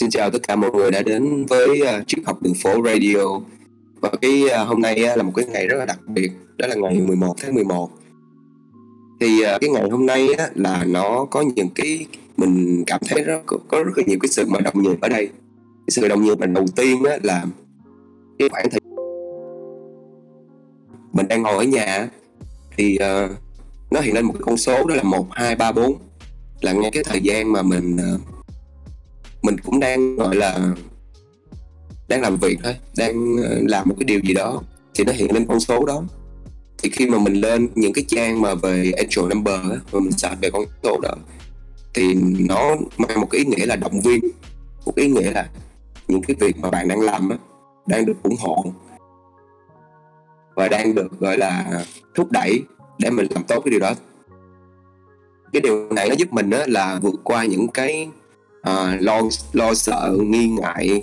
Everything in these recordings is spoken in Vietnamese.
Xin chào tất cả mọi người đã đến với uh, Triết học đường phố Radio. Và cái uh, hôm nay uh, là một cái ngày rất là đặc biệt Đó là ngày 11 tháng 11 Thì uh, cái ngày hôm nay uh, là nó có những cái Mình cảm thấy rất, có rất là nhiều cái sự mà động nhịp ở đây. Cái sự động nhịp mình đầu tiên uh, là Cái khoảng thời Mình đang ngồi ở nhà Thì uh, nó hiện lên một cái con số đó là 1, 2, 3, 4 Là ngay cái thời gian mà mình uh, mình cũng đang gọi là đang làm việc thôi đang ờ, làm một cái điều gì đó thì nó hiện lên con số đó. Thì khi mà mình lên những cái trang mà về actual number á, mà mình search về con số đó thì nó mang một cái ý nghĩa là động viên. Một cái ý nghĩa là những cái việc mà bạn đang làm á, đang được ủng hộ và đang được gọi là thúc đẩy để mình làm tốt cái điều đó. Cái điều này nó giúp mình á, là vượt qua những cái uh, lo lo sợ nghi ngại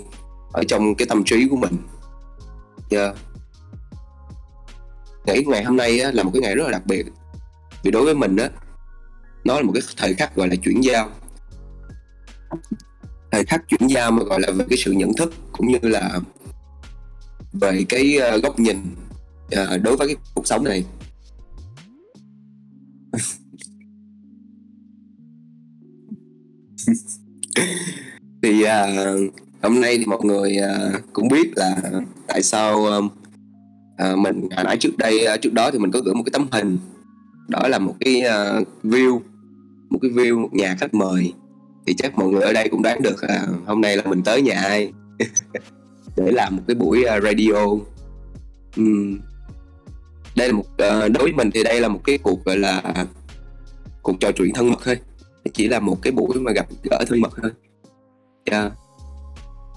ở trong cái tâm trí của mình. Dạ. Yeah. nghĩ ngày hôm nay á, là một cái ngày rất là đặc biệt. Vì đối với mình á nó là một cái thời khắc gọi là chuyển giao. Thời khắc chuyển giao mà gọi là về cái sự nhận thức cũng như là về cái uh, góc nhìn uh, đối với cái cuộc sống này. thì à, hôm nay thì mọi người à, cũng biết là tại sao à, à mình hồi nãy trước đây à, trước đó thì mình có gửi một cái tấm hình. Đó là một cái à, view một cái view một nhà khách mời. Thì chắc mọi người ở đây cũng đoán được à, hôm nay là mình tới nhà ai. Để làm một cái buổi radio. Uhm. đây là một đối với mình thì đây là một cái cuộc gọi là cuộc trò chuyện thân mật thôi chỉ là một cái buổi mà gặp gỡ thân mật thôi. Yeah.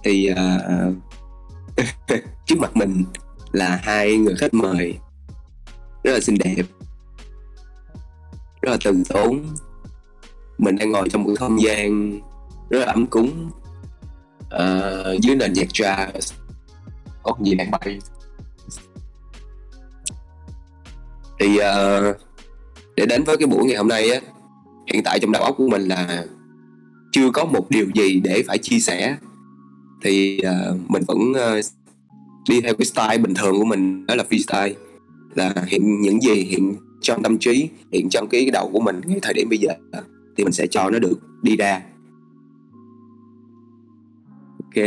thì uh, trước mặt mình là hai người khách mời. Rất là xinh đẹp. Rất là từ tốn. Mình đang ngồi trong một không gian rất là ấm cúng uh, dưới nền nhạc jazz. Có gì đang bay. Thì uh, để đến với cái buổi ngày hôm nay á hiện tại trong đầu óc của mình là chưa có một điều gì để phải chia sẻ. Thì uh, mình vẫn uh, đi theo cái style bình thường của mình đó là freestyle. Là hiện những gì hiện trong tâm trí hiện trong cái đầu của mình ngay thời điểm bây giờ thì mình sẽ cho nó được đi ra. Ok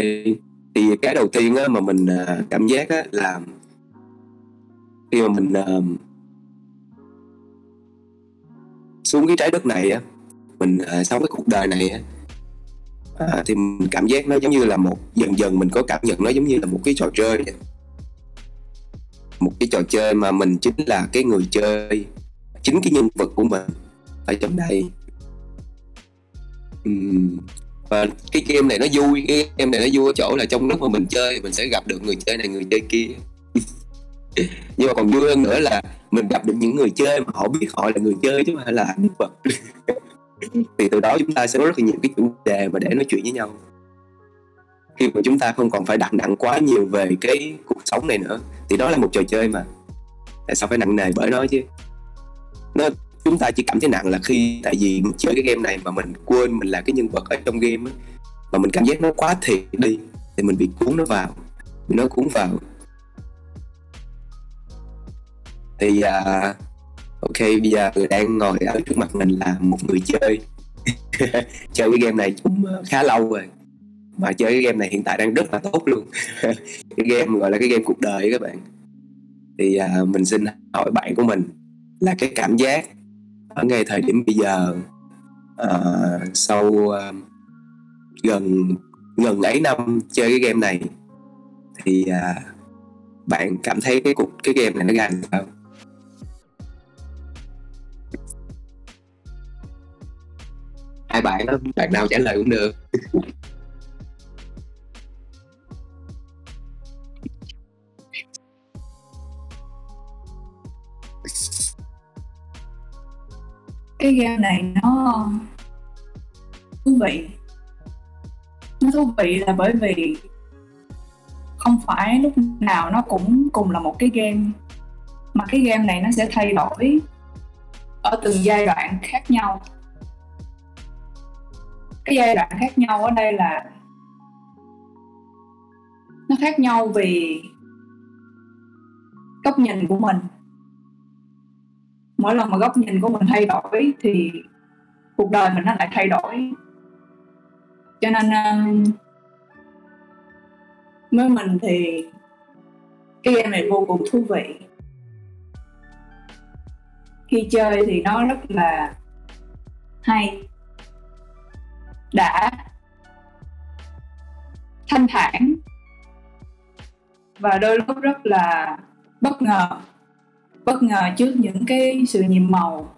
thì cái đầu tiên á, mà mình uh, cảm giác á, là khi mà mình uh, xuống cái trái đất này á mình à, sống cái cuộc đời này á à, thì mình cảm giác nó giống như là một dần dần mình có cảm nhận nó giống như là một cái trò chơi vậy. một cái trò chơi mà mình chính là cái người chơi chính cái nhân vật của mình ở trong đây uhm. và cái game này nó vui cái game này nó vui ở chỗ là trong lúc mà mình chơi mình sẽ gặp được người chơi này người chơi kia nhưng mà còn vui hơn nữa là mình gặp được những người chơi mà họ biết họ là người chơi chứ không phải là nhân vật. Thì từ đó chúng ta sẽ có rất là nhiều cái chủ đề mà để nói chuyện với nhau. Khi mà chúng ta không còn phải đặt nặng quá nhiều về cái cuộc sống này nữa thì đó là một trò chơi mà tại sao phải nặng nề bởi nó chứ? Nó chúng ta chỉ cảm thấy nặng là khi tại vì mình chơi cái game này mà mình quên mình là cái nhân vật ở trong game ấy, mà mình cảm giác nó quá thiệt đi thì mình bị cuốn nó vào bị nó cuốn vào thì uh, ok bây giờ đang ngồi ở trước mặt mình là một người chơi. Chơi cái game này cũng à, khá lâu rồi. Mà chơi cái game này hiện tại đang rất là tốt luôn. Cái game gọi là cái game cuộc đời các bạn. Thì uh, mình xin hỏi bạn của mình là cái cảm giác ở ngay thời điểm bây giờ uh, sau uh, gần gần ấy năm chơi cái game này thì uh, bạn cảm thấy cái cuộc cái game này nó ra làm sao hai bạn đó, bạn nào trả lời cũng được. Cái game này nó thú vị. Nó thú vị là bởi vì không phải lúc nào nó cũng cùng là một cái game, mà cái game này nó sẽ thay đổi ở từng giai đoạn khác nhau cái giai đoạn khác nhau ở đây là nó khác nhau vì góc nhìn của mình. Mỗi lần mà góc nhìn của mình thay đổi thì cuộc đời mình nó lại thay đổi. Cho nên um, với mình thì cái game này vô cùng thú vị. Khi chơi thì nó rất là hay đã thanh thản. Và đôi lúc rất là bất ngờ bất ngờ trước những cái sự nhiệm màu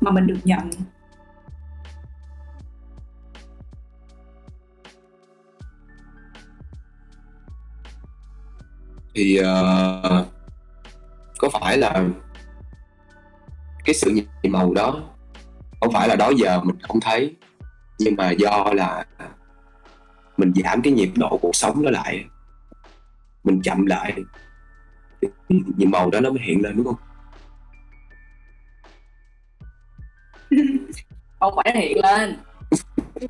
mà mình được nhận. Thì uh, có phải là cái sự nhiệm màu đó không phải là đó giờ mình không thấy? Nhưng mà do là mình giảm cái nhịp độ cuộc sống đó lại mình chậm lại thì nhiệm màu đó nó mới hiện lên đúng không? Không phải hiện lên.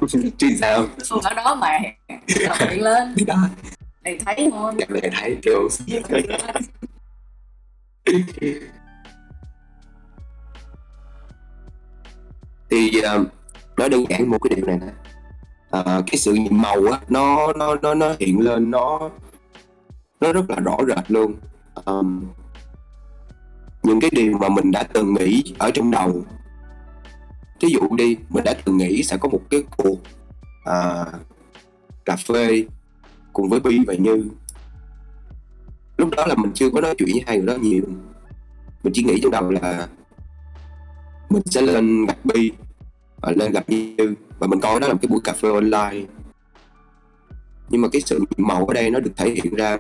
Chứ sao? Không ở đó mà hiện lên. Thì thấy thôi. Chắc là thấy kiểu thì uh, nói đơn giản một cái điều này nè. À, cái sự nhiệm màu á nó nó nó nó hiện lên nó nó rất là rõ rệt luôn. Um, những cái điều mà mình đã từng nghĩ ở trong đầu. Ví dụ đi mình đã từng nghĩ sẽ có một cái cuộc à, cà phê cùng với Bi và Như. Lúc đó là mình chưa có nói chuyện với hai người đó nhiều. Mình chỉ nghĩ trong đầu là mình sẽ lên gặp Bi uh, lên gặp Như. Và mình coi đó là một cái buổi cà phê online. Nhưng mà cái sự màu ở đây nó được thể hiện ra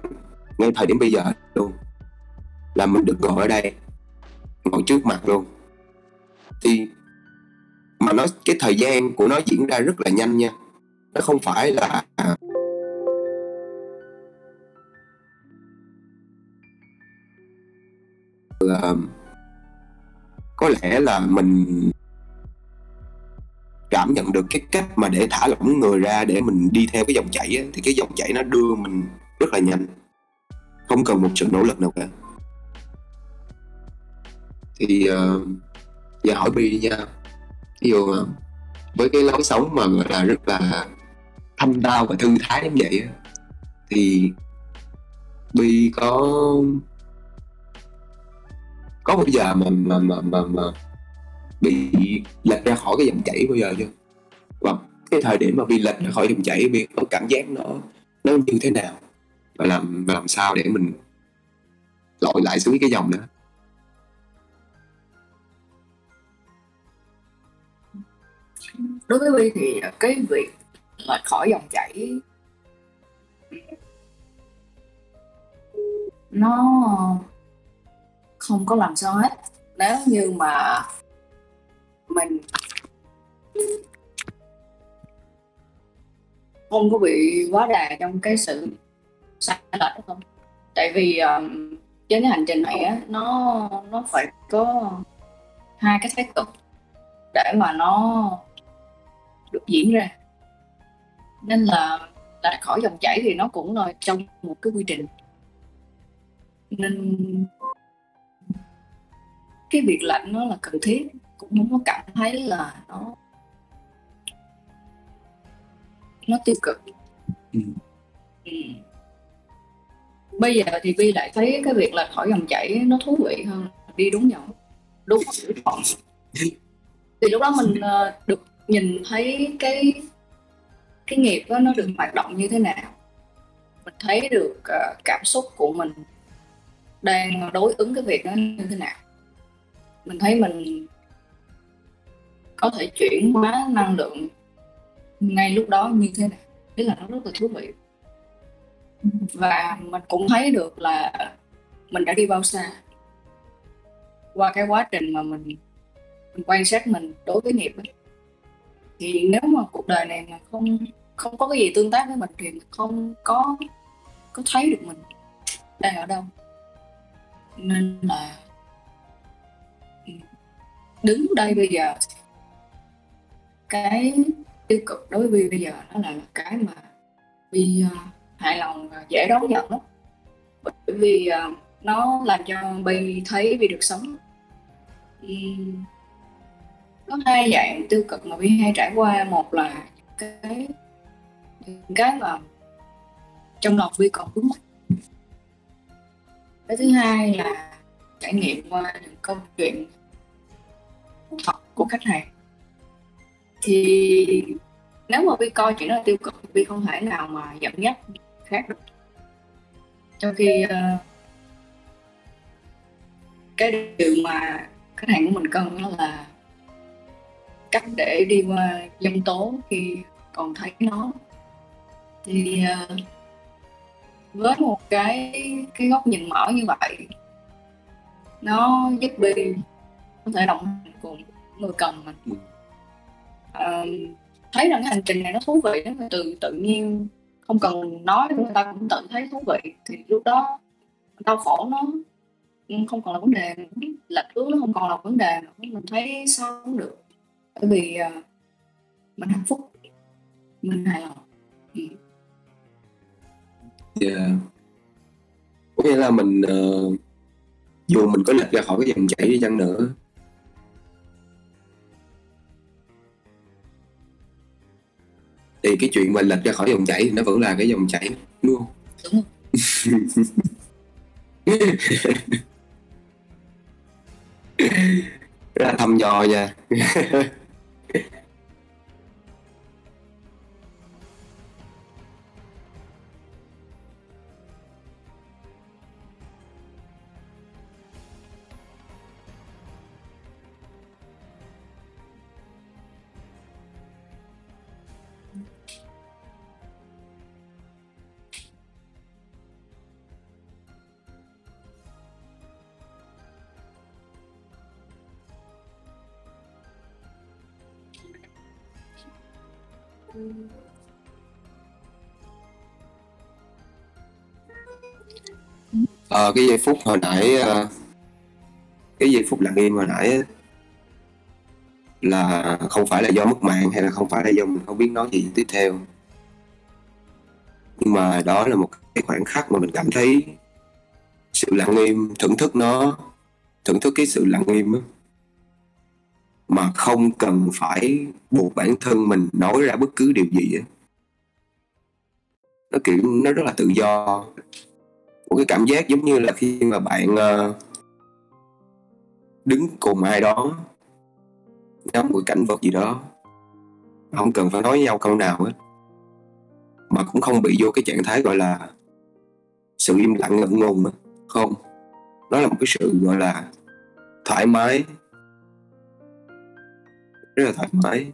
ngay thời điểm bây giờ luôn. Là mình được ngồi ở đây ngồi trước mặt luôn. Thì mà nó cái thời gian của nó diễn ra rất là nhanh nha. Nó không phải là à, là có lẽ là mình cảm nhận được cái cách mà để thả lỏng người ra để mình đi theo cái dòng chảy ấy, thì cái dòng chảy nó đưa mình rất là nhanh. Không cần một sự nỗ lực nào cả. Thì uh, giờ hỏi bi đi nha. Ví dụ uh, với cái lối sống mà gọi là rất là thâm đau và thư thái như vậy thì bi có có bao giờ mà mà mà mà, mà bị lệch ra khỏi cái dòng chảy bao giờ chưa? Và cái thời điểm mà bị lệch ra khỏi dòng chảy, bị có cảm giác nó nó như thế nào? Và làm và làm sao để mình lội lại xuống cái dòng đó? Đối với Vi thì cái việc lệch khỏi dòng chảy nó không có làm sao hết. Nếu như mà mình. Không có bị quá đà trong cái sự sai lệch không? Tại vì um, trên cái hành trình này á nó nó phải có hai cái thái cực để mà nó được diễn ra. Nên là là khỏi dòng chảy thì nó cũng là trong một cái quy trình. Nên cái việc lạnh nó là cần thiết cũng không có cảm thấy là nó nó tiêu cực. Ừ. Ừ. bây giờ thì vi lại thấy cái việc là khỏi dòng chảy nó thú vị hơn. Đi đúng dòng đúng lựa chọn thì lúc đó mình uh, được nhìn thấy cái cái nghiệp đó nó được hoạt động như thế nào. Mình thấy được uh, cảm xúc của mình đang đối ứng cái việc đó như thế nào. Mình thấy mình có thể chuyển hóa năng lượng ngay lúc đó như thế nào. Đấy là nó rất là thú vị. Và mình cũng thấy được là mình đã đi bao xa. Qua cái quá trình mà mình mình quan sát mình đối với nghiệp ấy. thì nếu mà cuộc đời này mà không không có cái gì tương tác với mình thì mình không có có thấy được mình đang ở đâu. Nên là ừ, đứng đây bây giờ cái tiêu cực đối với Vi bây giờ nó là cái mà Vi uh, ờ, hài lòng và dễ đón nhận đó. bởi vì uh, nó làm cho Bi thấy Bi được sống. Uhm, có hai dạng tiêu cực mà Bi hay trải qua. Một là cái cái mà trong lòng Bi còn vướng cái thứ hai là trải nghiệm qua những câu chuyện thật của khách hàng thì nếu mà Vi coi chuyện đó là tiêu cực thì Vi không thể nào mà dẫn dắt khác được. Trong khi uh, cái điều mà khách hàng của mình cần đó là cách để đi qua dân tố khi còn thấy nó. Thì uh, với một cái cái góc nhìn mở như vậy nó giúp Bi có thể đồng hành cùng người cần mình. Ừ thấy rằng cái hành trình này nó thú vị nó từ tự nhiên không cần nói người ta cũng tự thấy thú vị thì lúc đó đau khổ nó ừ, không còn là vấn đề lệch hướng nó không còn là vấn đề nữa mình thấy sống được bởi vì uh, mình hạnh phúc mình hài lòng ừ. yeah. có nghĩa là mình uh, dù mình có lệch ra khỏi cái dòng chảy đi chăng nữa thì cái chuyện mà lệch ra khỏi dòng chảy thì nó vẫn là cái dòng chảy đúng không? Đúng rất là thăm dò nha ờ, cái giây phút hồi nãy ờ, cái giây phút lặng im hồi nãy là không phải là do mất mạng hay là không phải là do mình không biết nói gì tiếp theo. Nhưng mà đó là một cái khoảnh khắc mà mình cảm thấy sự lặng im thưởng thức nó thưởng thức cái sự lặng im á mà không cần phải buộc bản thân mình nói ra bất cứ điều gì á. Nó kiểu nó rất là tự do một cái cảm giác giống như là khi mà bạn uh, đứng cùng ai đó ngắm một cảnh vật gì đó không cần phải nói với nhau câu nào hết mà cũng không bị vô cái trạng thái gọi là sự im lặng ngẩn ngùng không? Nó là một cái sự gọi là thoải mái rất là thoải mái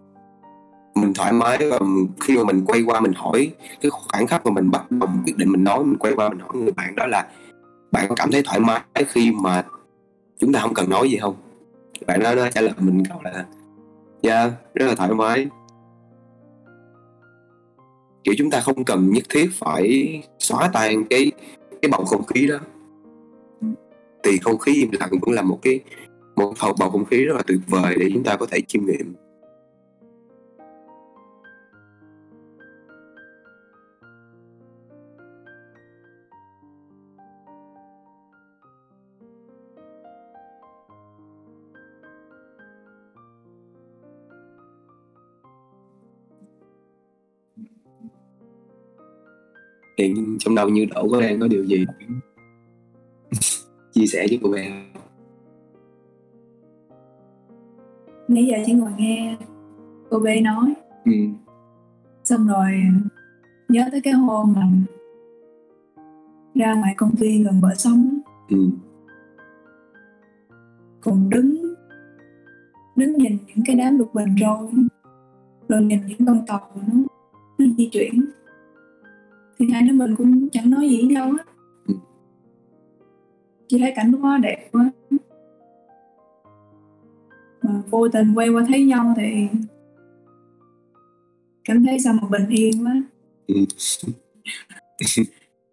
mình thoải mái và khi mà mình quay qua mình hỏi cái khoảng khắc mà mình bắt đầu quyết định mình nói mình quay qua mình hỏi người bạn đó là bạn có cảm thấy thoải mái khi mà chúng ta không cần nói gì không? Bạn đó, nó trả lời mình câu là dạ yeah, rất là thoải mái. Kiểu chúng ta không cần nhất thiết phải xóa tan cái cái bầu không khí đó. Thì không khí im lặng cũng là một cái một bầu không khí rất là tuyệt vời để chúng ta có thể chiêm nghiệm. Hiện trong đầu như đổ có đang có điều gì? Chia sẻ với cô bé. Nãy giờ chỉ ngồi nghe cô bé nói. Ừ. xong rồi nhớ tới cái hôm mà ra ngoài công viên gần bờ sông ừ. cùng đứng đứng nhìn những cái đám lục bình trôi rồi nhìn những con tàu nó nó di chuyển thì hai đứa mình cũng chẳng nói gì với nhau á. Ừ. chỉ thấy cảnh đó đẹp quá. Mà vô tình quay qua thấy nhau thì cảm thấy sao mà bình yên quá. Ừ.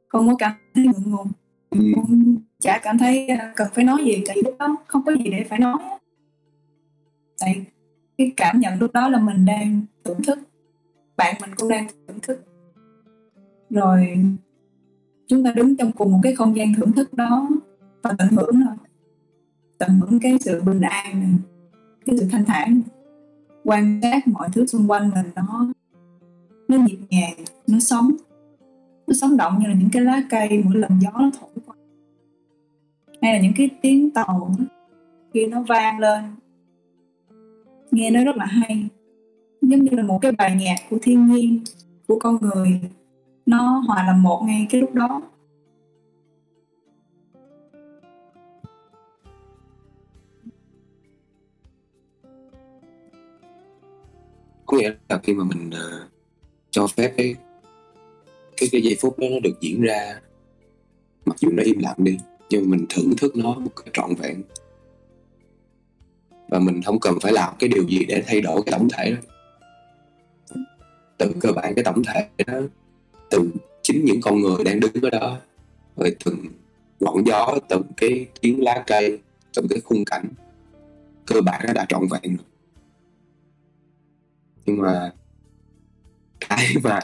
không có cảm thấy ngượng ngùng. Ừ. cũng chả cảm thấy à, cần phải nói gì tại lúc đó không có gì để phải nói. Tại cái cảm nhận lúc đó là mình đang thưởng thức. Bạn mình cũng đang thưởng thức rồi chúng ta đứng trong cùng một cái không gian thưởng thức đó và tận hưởng thôi tận hưởng cái sự bình an này, cái sự thanh thản quan sát mọi thứ xung quanh mình nó nó nhịp nhàng nó sống. Nó sống động như là những cái lá cây mỗi lần gió nó thổi qua. Hay là những cái tiếng tàu khi nó vang lên. Nghe nó rất là hay. Giống như là một cái bài nhạc của thiên nhiên của con người nó hòa làm một ngay cái lúc đó. Có nghĩa là khi mà mình uh, cho phép cái cái cái giây phút đó nó được diễn ra mặc dù nó im lặng đi nhưng mình thưởng thức nó một cách trọn vẹn. Và mình không cần phải làm cái điều gì để thay đổi cái tổng thể đó. Từ cơ bản cái tổng thể đó từ chính những con người đang đứng ở đó rồi từng ngọn gió từng cái tiếng lá cây từng cái khung cảnh cơ bản nó đã trọn vẹn rồi. Nhưng mà cái mà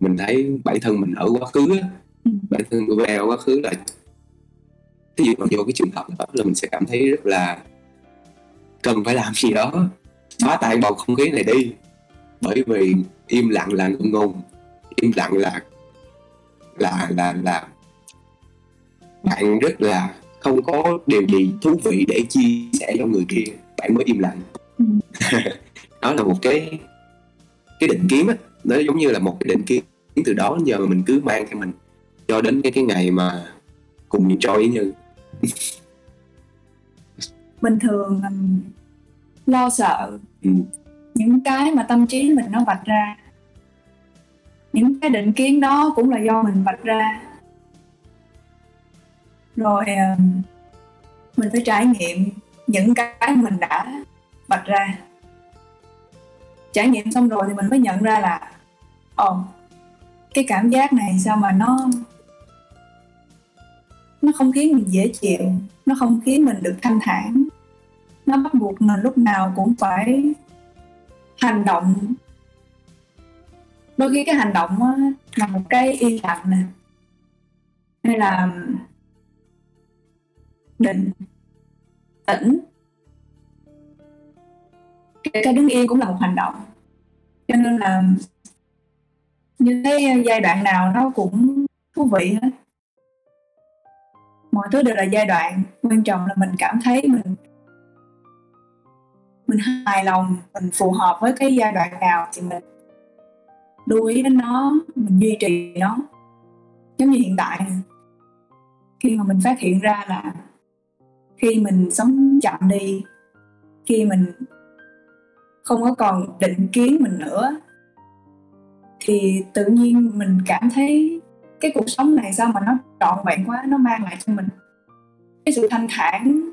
mình thấy bản thân mình ở quá khứ á, Ừ. bản thân của ở quá khứ là ví dụ mà vô cái trường hợp đó là mình sẽ cảm thấy rất là cần phải làm gì đó phá tan bầu không khí này đi. Bởi vì im lặng là ngượng ngùng im lặng là là là là bạn rất là không có điều gì thú vị để chia sẻ cho người kia bạn mới im lặng Ừ. đó là một cái cái định kiến á nó giống như là một cái định kiến từ đó giờ mình cứ mang theo mình cho đến cái cái ngày mà cùng enjoy với như bình thường um, lo sợ Ừ. những cái mà tâm trí mình nó vạch ra những cái định kiến đó cũng là do mình vạch ra. Rồi ờ, mình phải trải nghiệm những cái mình đã vạch ra. Trải nghiệm xong rồi thì mình mới nhận ra là, ồ, cái cảm giác này sao mà nó nó không khiến mình dễ chịu, nó không khiến mình được thanh thản. Nó bắt buộc mình lúc nào cũng phải hành động đôi khi cái hành động á, là một cái y lặng nè. Hay là định tĩnh. Kể cả đứng yên cũng là một hành động. Cho nên là như cái giai đoạn nào nó cũng thú vị hết. Mọi thứ đều là giai đoạn. Quan trọng là mình cảm thấy mình mình hài lòng mình phù hợp với cái giai đoạn nào thì mình lưu ý đến nó, mình duy trì nó. Giống như hiện tại, khi mà mình phát hiện ra là khi mình sống chậm đi, khi mình không có còn định kiến mình nữa, thì tự nhiên mình cảm thấy cái cuộc sống này sao mà nó trọn vẹn quá, nó mang lại cho mình cái sự thanh thản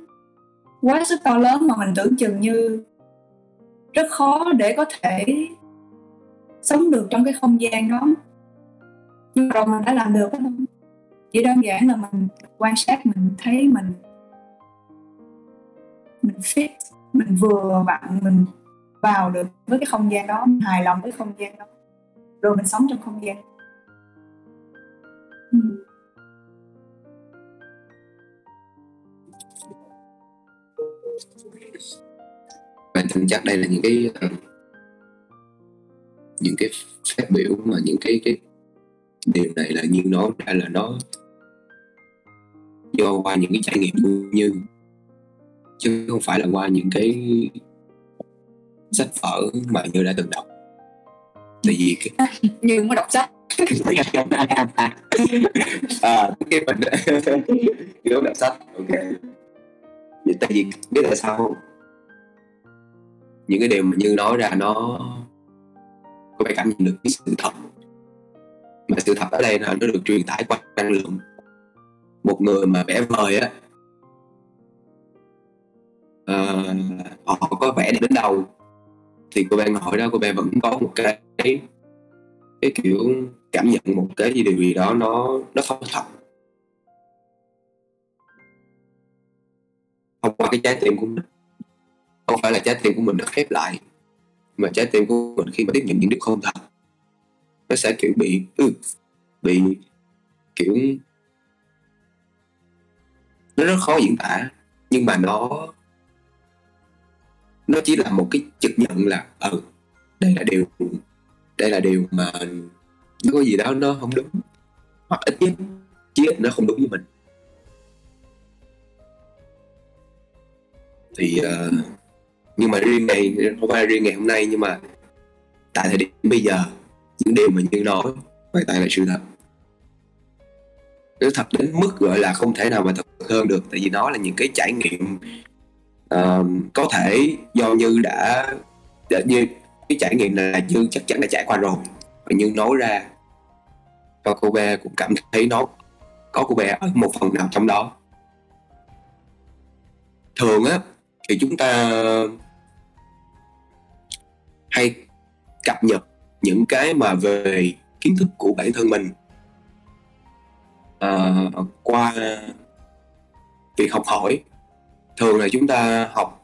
quá sức to lớn mà mình tưởng chừng như rất khó để có thể sống được trong cái không gian đó. Nhưng rồi mình đã làm được đó. Thôi chỉ đơn giản là mình quan sát, mình thấy mình mình fit, mình vừa vặn, mình vào được với cái không gian đó, mình hài lòng với không gian đó. Rồi mình sống trong không gian. Ừ. và chắc đây là những cái những cái phát biểu mà những cái cái điều này là như nói ra là nó do qua những cái trải nghiệm như chứ không phải là qua những cái sách vở mà như đã từng đọc. Tại vì cái như mới đọc sách. À cái mình kiểu đọc sách ok. Tại vì biết tại sao không? Những cái điều mà như nói ra nó có phải cảm nhận được cái sự thật. Mà sự thật ở đây là nó được truyền tải qua năng lượng. Một người mà vẽ vời á uh, họ có vẽ đến đâu thì cô bé ngồi đó cô bé vẫn có một cái cái kiểu cảm nhận một cái gì điều gì đó nó nó không thật. Không qua cái trái tim của mình không phải là trái tim của mình được khép lại mà trái tim của mình khi mà tiếp nhận những điều không thật nó sẽ kiểu bị ừ, bị kiểu nó rất khó diễn tả. Nhưng mà nó nó chỉ là một cái chứng nhận là ừ đây là điều đây là điều mà nó có gì đó nó không đúng hoặc ít nhất chứ nó không đúng với mình. Thì uh, nhưng mà riêng ngày không phải riêng ngày hôm nay nhưng mà tại thời điểm bây giờ những điều mà như nói hoàn toàn là sự thật. Nó thật đến mức gọi là không thể nào mà thật hơn được tại vì nó là những cái trải nghiệm uh, có thể do như đã, đã như cái trải nghiệm này là như chắc chắn đã trải qua rồi. Và như nói ra và cô bé cũng cảm thấy nó có cô bé ở một phần nào trong đó. Thường á thì chúng ta hay cập nhật những cái mà về kiến thức của bản thân mình à, qua việc học hỏi. Thường là chúng ta học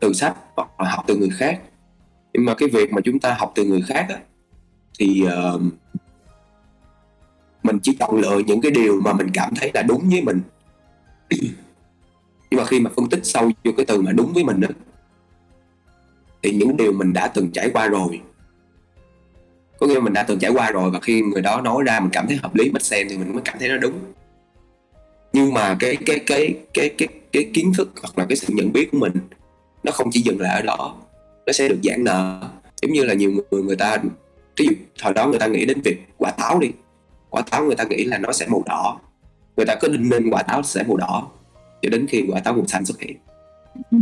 từ sách hoặc là học từ người khác. Nhưng mà cái việc mà chúng ta học từ người khác á, thì uh, mình chỉ chọn lựa những cái điều mà mình cảm thấy là đúng với mình. Nhưng mà khi mà phân tích sâu vô cái từ mà đúng với mình á thì những điều mình đã từng trải qua rồi, có nghĩa mình đã từng trải qua rồi và khi người đó nói ra mình cảm thấy hợp lý, mình xem thì mình mới cảm thấy nó đúng. Nhưng mà cái cái cái cái cái cái kiến thức hoặc là cái sự nhận biết của mình nó không chỉ dừng lại ở đó, nó sẽ được giãn nở. Giống như là nhiều người người ta ví dụ thời đó người ta nghĩ đến việc quả táo đi. Quả táo người ta nghĩ là nó sẽ màu đỏ. Người ta cứ đinh ninh quả táo sẽ màu đỏ cho đến khi quả táo màu xanh xuất hiện. Ừ.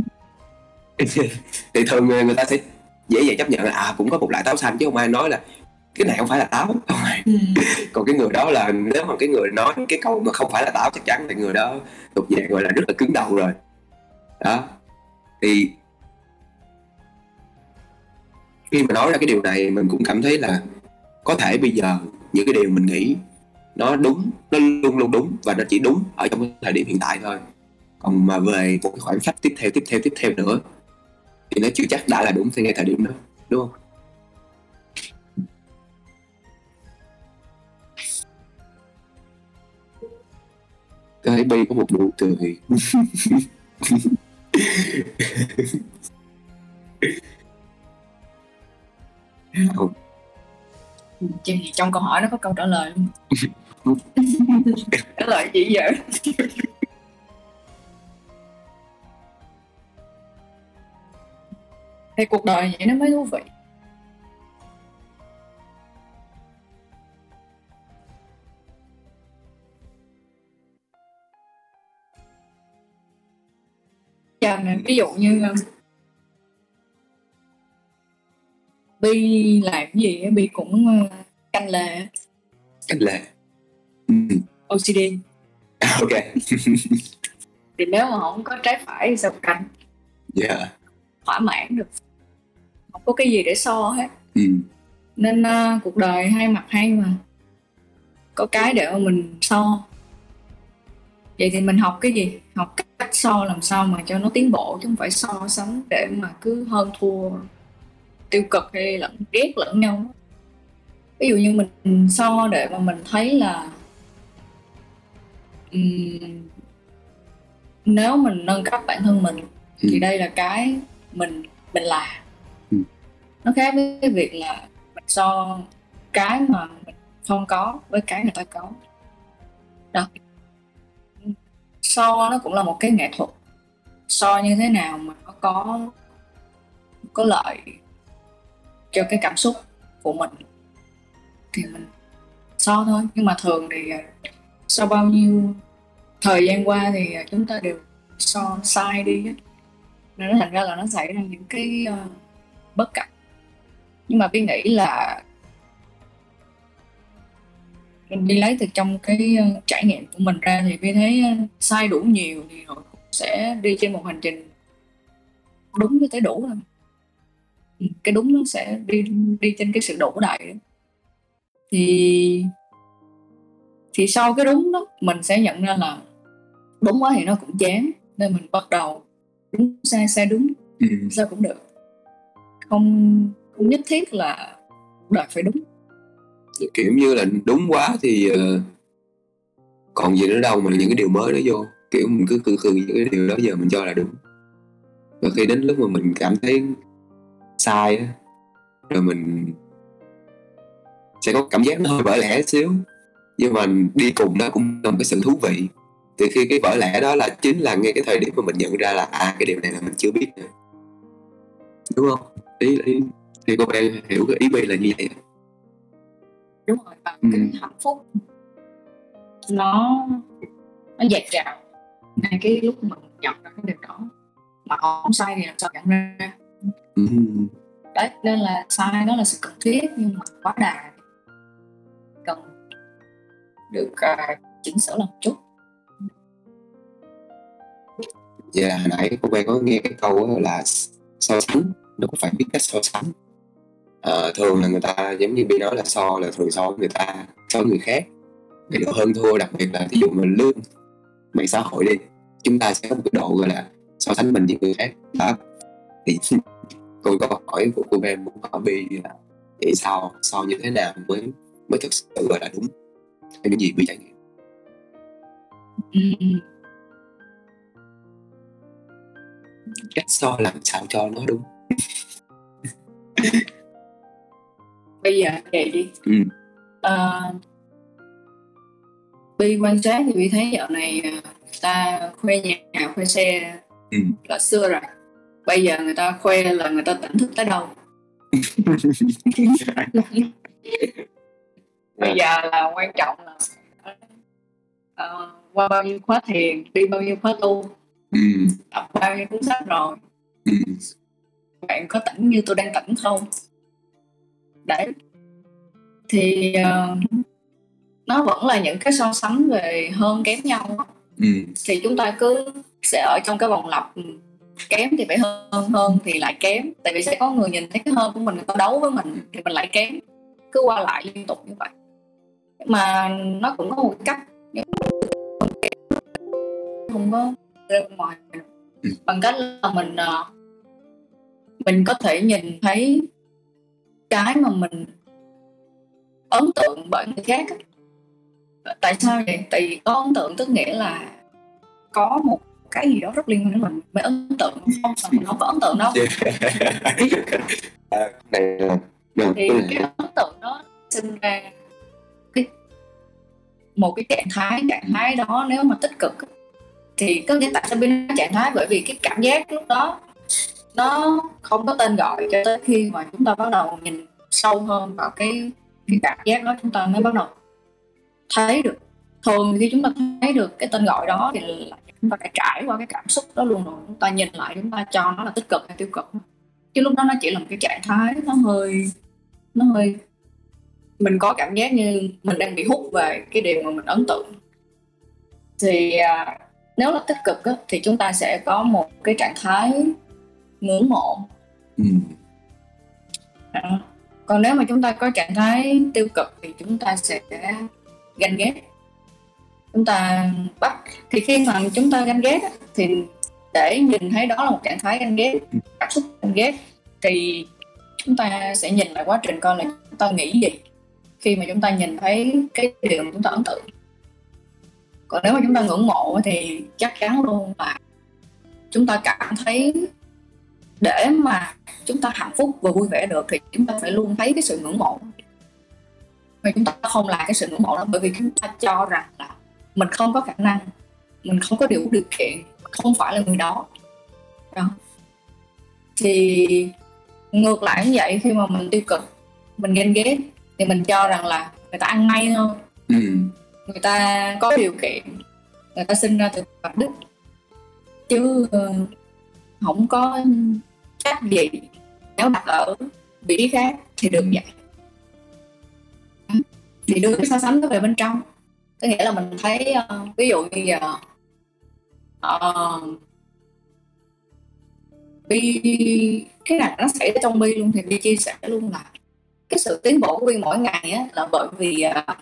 thì thường người ta sẽ dễ dàng chấp nhận là à cũng có một loại táo xanh chứ không ai nói là cái này không phải là táo. Ừ. còn cái người đó là nếu mà cái người nói cái câu mà không phải là táo chắc chắn thì người đó thuộc dạng gọi là rất là cứng đầu rồi. Đó. Thì khi mà nói ra cái điều này mình cũng cảm thấy là có thể bây giờ những cái điều mình nghĩ nó đúng nó luôn luôn đúng và nó chỉ đúng ở trong cái thời điểm hiện tại thôi. Còn mà về một cái khoảng cách tiếp theo tiếp theo tiếp theo nữa thì nó chưa chắc đã là đúng theo ngay thời điểm đó đúng không? Cái bay có một nụ cười không trong câu hỏi nó có câu trả lời trả lời gì vậy thì cuộc đời vậy nó mới thú vị. Giờ này ví dụ như Bi làm cái gì Bi cũng canh lệ canh lệ OCD ok. Thì nếu mà không có trái phải thì sao canh? Yeah. Dạ. thỏa mãn được không có cái gì để so hết ừ. nên uh, cuộc đời hai mặt hay mà có cái để mà mình so vậy thì mình học cái gì học cách so làm sao mà cho nó tiến bộ chứ không phải so sánh để mà cứ hơn thua tiêu cực hay lẫn ghét lẫn nhau ví dụ như mình so để mà mình thấy là um, nếu mình nâng cấp bản thân mình ừ. thì đây là cái mình mình làm ừ nó khác với cái việc là mình so cái mà mình không có với cái người ta có. Đó. So nó cũng là một cái nghệ thuật. So như thế nào mà nó có có lợi cho cái cảm xúc của mình thì mình so thôi. Nhưng mà thường thì à, sau bao nhiêu thời gian qua thì à, chúng ta đều so sai đi nên nó thành ra là nó xảy ra những cái uh, bất cập nhưng mà vi nghĩ là mình đi lấy từ trong cái uh, trải nghiệm của mình ra thì vi thấy uh, sai đủ nhiều thì họ sẽ đi trên một hành trình đúng như tới đủ rồi cái đúng nó sẽ đi đi trên cái sự đủ đầy thì thì sau cái đúng đó mình sẽ nhận ra là đúng quá thì nó cũng chán nên mình bắt đầu đúng sai sai đúng ừ. sao cũng được. Không không nhất thiết là đợi phải đúng. Kiểu như là đúng quá thì uh, còn gì nữa đâu mà những cái điều mới đó vô. Kiểu mình cứ khư khư những cái điều đó giờ mình cho là đúng. Và khi đến lúc mà mình cảm thấy sai á rồi mình sẽ có cảm giác nó hơi vỡ lẽ xíu. Nhưng mà đi cùng nó cũng là một cái sự thú vị. Từ khi cái vỡ lẽ đó là chính là ngay cái thời điểm mà mình nhận ra là à cái điều này là mình chưa biết nữa. Đúng không? Ý, ý thì cô bé hiểu cái ý bi là như vậy đúng rồi và Ừ. cái hạnh phúc. Nó nó dạt dào. Ngay cái lúc mình nhận ra cái điều đó. Mà không sai thì làm sao nhận ra? Ừ. đấy nên là sai đó là sự cần thiết nhưng mà quá đà. Cần được à, chỉnh sửa làm chút. Vậy là hồi nãy cô bé có nghe cái câu là so sánh. Nó cũng phải biết cách so sánh Ờ, thường là người ta giống như bi nói là so là thường so với người ta so với người khác. Cái độ hơn thua đặc biệt là ví dụ mình lương mạng xã hội đi chúng ta sẽ có một cái độ gọi là so sánh mình với người khác. Đó. Thì câu câu hỏi của cô em muốn hỏi bi là vậy sao so như thế nào mới mới thực sự gọi là đúng? Hay những gì bi trải nghiệm? Ừ. ừ. cách so làm sao cho nó đúng bây giờ vậy đi Ừ. Ờ, Bi quan sát thì Bi thấy dạo này à, người ta khoe nhà khoe xe Ừ. là xưa rồi bây giờ người ta khoe là người ta tỉnh thức tới đâu bây giờ là quan trọng là ờ, qua bao nhiêu khóa thiền đi bao nhiêu khóa tu ừ. đọc bao nhiêu cuốn sách rồi Ừ. bạn có tỉnh như tôi đang tỉnh không đấy thì ờ, nó vẫn là những cái so sánh về hơn kém nhau. Ừ. thì chúng ta cứ sẽ ở trong cái vòng lặp ừ, kém thì phải hơn hơn thì lại kém tại vì sẽ có người nhìn thấy cái hơn của mình người ta đấu với mình thì mình lại kém cứ qua lại liên tục như vậy mà nó cũng có một cách không có ra ngoài Ừ. bằng cách là mình ờ, mình có thể nhìn thấy cái mà mình ấn tượng bởi người khác tại sao vậy? Tại vì có ấn tượng tức nghĩa là có một cái gì đó rất liên quan đến mình. Mới ấn tượng không? Mà mình không có ấn tượng đâu? À, này là đầu thì cái ấn tượng đó sinh ra cái một cái trạng thái trạng thái đó nếu mà tích cực thì có nghĩa tại sao bên trạng thái? Bởi vì cái cảm giác lúc đó nó không có tên gọi cho tới khi mà chúng ta bắt đầu nhìn sâu hơn vào cái cái cảm giác đó chúng ta mới bắt đầu thấy được. Thường khi chúng ta thấy được cái tên gọi đó thì là chúng ta phải trải qua cái cảm xúc đó luôn rồi chúng ta nhìn lại chúng ta cho nó là tích cực hay tiêu cực. Chứ lúc đó nó chỉ là một cái trạng thái nó hơi nó hơi mình có cảm giác như mình đang bị hút về cái điều mà mình ấn tượng. Thì à, nếu là tích cực á, thì chúng ta sẽ có một cái trạng thái ngưỡng mộ. Ừ. Đó. còn nếu mà chúng ta có trạng thái tiêu cực thì chúng ta sẽ ganh ghét. Chúng ta bắt. Thì khi mà chúng ta ganh ghét thì để nhìn thấy đó là một trạng thái ganh ghét cảm xúc ganh ghét thì chúng ta sẽ nhìn lại quá trình coi là chúng ta nghĩ gì. Khi mà chúng ta nhìn thấy cái điều mà chúng ta ấn tượng. Còn nếu mà chúng ta ngưỡng mộ thì chắc chắn luôn là chúng ta cảm thấy để mà chúng ta hạnh phúc và vui vẻ được thì chúng ta phải luôn thấy cái sự ngưỡng mộ và chúng ta không là cái sự ngưỡng mộ đó bởi vì chúng ta cho rằng là mình không có khả năng mình không có đủ điều kiện không phải là người đó đó. thì ngược lại như vậy khi mà mình tiêu cực mình ghen ghét thì mình cho rằng là người ta ăn may hơn Ừ. người ta có điều kiện người ta sinh ra từ bạch đức chứ ờ, không có cách gì. Nếu đặt ở vị trí khác thì được vậy. Ừ. Thì đưa cái so sánh nó về bên trong. Có nghĩa là mình thấy uh, ví dụ như giờ uh, bi cái này nó xảy ra trong bi luôn thì bi chia sẻ luôn là cái sự tiến bộ của bi mỗi ngày á là bởi vì uh,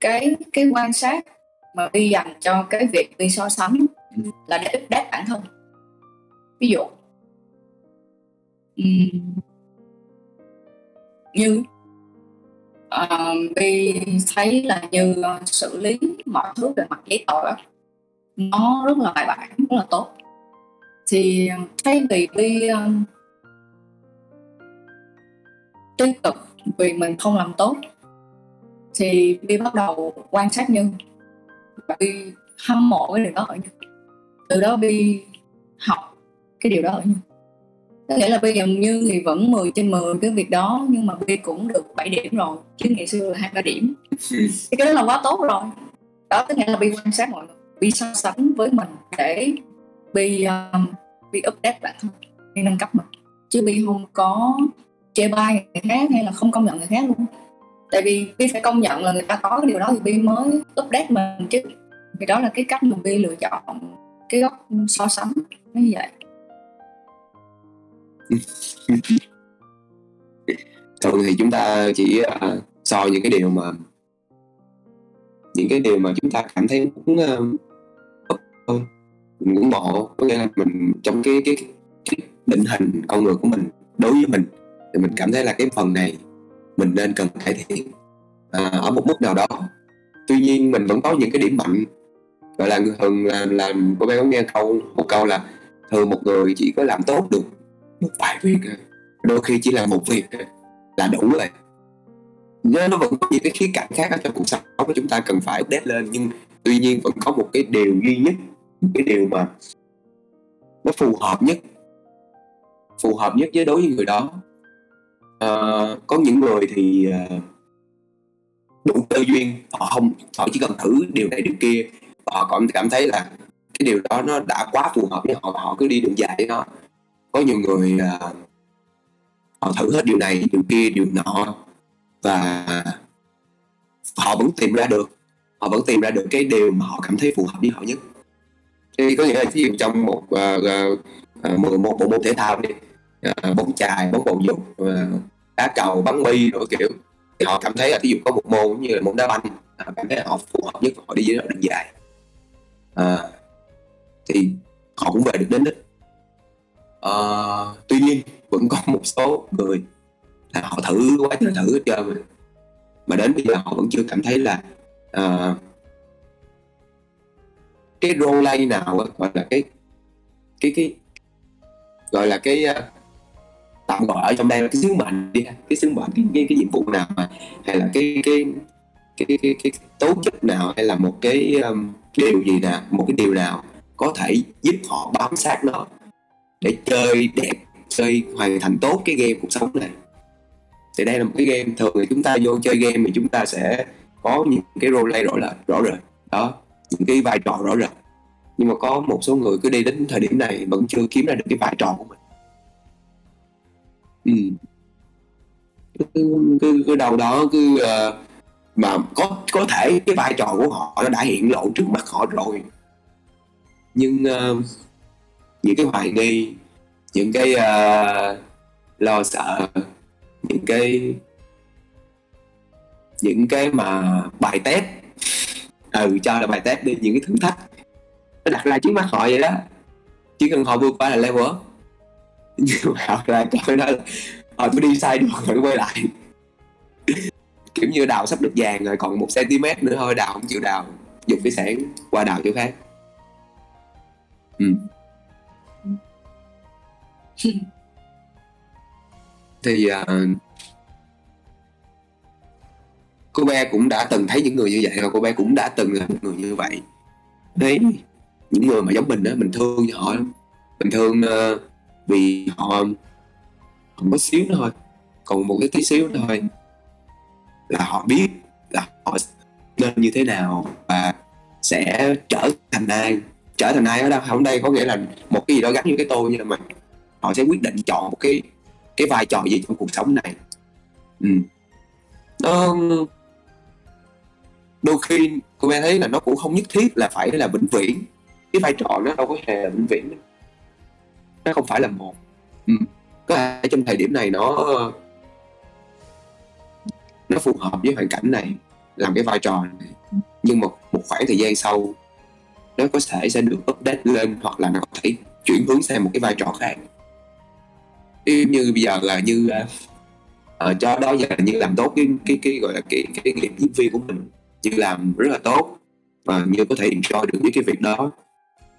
cái cái quan sát mà bi dành cho cái việc bi so sánh là để đáp bản thân ví dụ um, như Ờ, Bi thấy là như ờ, xử lý mọi thứ về mặt giấy tờ đó nó rất là bài bản, rất là tốt. Thì thay vì Bi ờ, tiêu cực vì mình không làm tốt thì Bi bắt đầu quan sát Như và Bi hâm mộ cái điều đó ở Như. Từ đó Bi học cái điều đó ở Như. Có nghĩa là bây giờ Như thì vẫn 10 trên 10 cái việc đó nhưng mà Bi cũng được 7 điểm rồi chứ ngày xưa là 23 điểm. Thì cái đó là quá tốt rồi. Đó có nghĩa là Bi quan sát mọi người Bi so sánh với mình để Bi um, Bi update bản thân Bi nâng cấp mình. Chứ Bi không có chê bai người khác hay là không công nhận người khác luôn. Tại vì Bi phải công nhận là người ta có cái điều đó thì Bi mới update mình chứ. Thì đó là cái cách mà Bi lựa chọn cái góc so sánh nó như vậy thường thì chúng ta chỉ à, uh, soi những cái điều mà những cái điều mà chúng ta cảm thấy muốn uh, à, thôi. Mình ngưỡng mộ có nghĩa là mình trong cái, cái cái định hình con người của mình đối với mình thì mình cảm thấy là cái phần này mình nên cần cải thiện à, ở một mức nào đó. Tuy nhiên mình vẫn có những cái điểm mạnh gọi là thường là, là cô bé có nghe câu một câu là thường một người chỉ có làm tốt được một vài việc đôi khi chỉ là một việc là đủ rồi. Nó vẫn có những cái khía cạnh khác ở trong cuộc sống của chúng ta cần phải update lên nhưng tuy nhiên vẫn có một cái điều duy nhất một cái điều mà nó phù hợp nhất phù hợp nhất với đối với người đó. À, có những người thì ờ, đủ cơ duyên họ không họ chỉ cần thử điều này điều kia họ còn cảm thấy là cái điều đó nó đã quá phù hợp với họ họ cứ đi đường dài với nó có nhiều người uh, họ thử hết điều này điều kia điều nọ và họ vẫn tìm ra được. Họ vẫn tìm ra được cái điều mà họ cảm thấy phù hợp với họ nhất. Thì có nghĩa là ví dụ trong một uh, uh, một, một bộ môn thể thao đi uh, bóng chài bóng bầu dục uh, đá cầu bắn bi rồi kiểu thì họ cảm thấy là ví dụ có một môn như là môn đá banh uh, cảm thấy họ phù hợp nhất họ đi với nó đường dài. Uh, thì họ cũng về được đến đích uh, tuy nhiên vẫn có một số người là họ thử quá trời thử hết trơn mà. mà đến bây giờ họ vẫn chưa cảm thấy là uh, cái role nào gọi là cái cái cái gọi là cái uh, tạm gọi ở trong đây là cái sứ mệnh đi cái sứ mệnh cái cái, cái nhiệm vụ nào mà hay là cái cái cái cái, cái, cái tố chất nào hay là một cái um, điều gì nào một cái điều nào có thể giúp họ bám sát nó để chơi đẹp chơi hoàn thành tốt cái game cuộc sống này. Thì đây là một cái game thường thì chúng ta vô chơi game thì chúng ta sẽ có những cái role play rõ là rõ rệt. Đó những cái vai trò rõ rệt. Nhưng mà có một số người cứ đi đến thời điểm này vẫn chưa kiếm ra được cái vai trò của mình. Ừ. cứ, cứ, cứ đâu đó cứ uh, mà có có thể cái vai trò của họ nó đã hiện lộ trước mặt họ rồi. Nhưng uh, những cái hoài nghi những cái uh, lo sợ những cái những cái mà bài test. Ừ cho là bài test đi những cái thử thách. Nó đặt ra trước mắt họ vậy đó. Chỉ cần họ vượt qua là level nhưng mà họ ra coi đó là họ tôi đi sai đường rồi quay lại. Kiểu như đào sắp được vàng rồi còn một cm nữa thôi đào không chịu đào. Dùng cái sản qua đào chỗ khác. Ừ. thì uh, cô bé cũng đã từng thấy những người như vậy và cô bé cũng đã từng là người như vậy. Đấy những người mà giống mình đó mình thương cho họ mình thương uh, vì họ không có xíu nữa thôi còn một cái tí xíu nữa thôi là họ biết là họ nên như thế nào và sẽ trở thành ai. Trở thành ai ở đâu không? Đây có nghĩa là một cái gì đó gắn như cái tôi như là mình họ sẽ quyết định chọn một cái cái vai trò gì trong cuộc sống này. Ừ. nó, đôi khi cô bé thấy là nó cũng không nhất thiết là phải là vĩnh viễn. Cái vai trò nó đâu có hề là vĩnh viễn nó không phải là một. Ừ. có thể trong thời điểm này nó nó phù hợp với hoàn cảnh này, làm cái vai trò này. Nhưng một một khoảng thời gian sau, nó có thể sẽ được update lên hoặc là nó có thể chuyển hướng sang một cái vai trò khác như bây giờ là như uh, cho đó giờ như làm tốt cái cái cái gọi là cái cái nghiệp diễn viên của mình. Như làm rất là tốt và như có thể enjoy được với cái việc đó.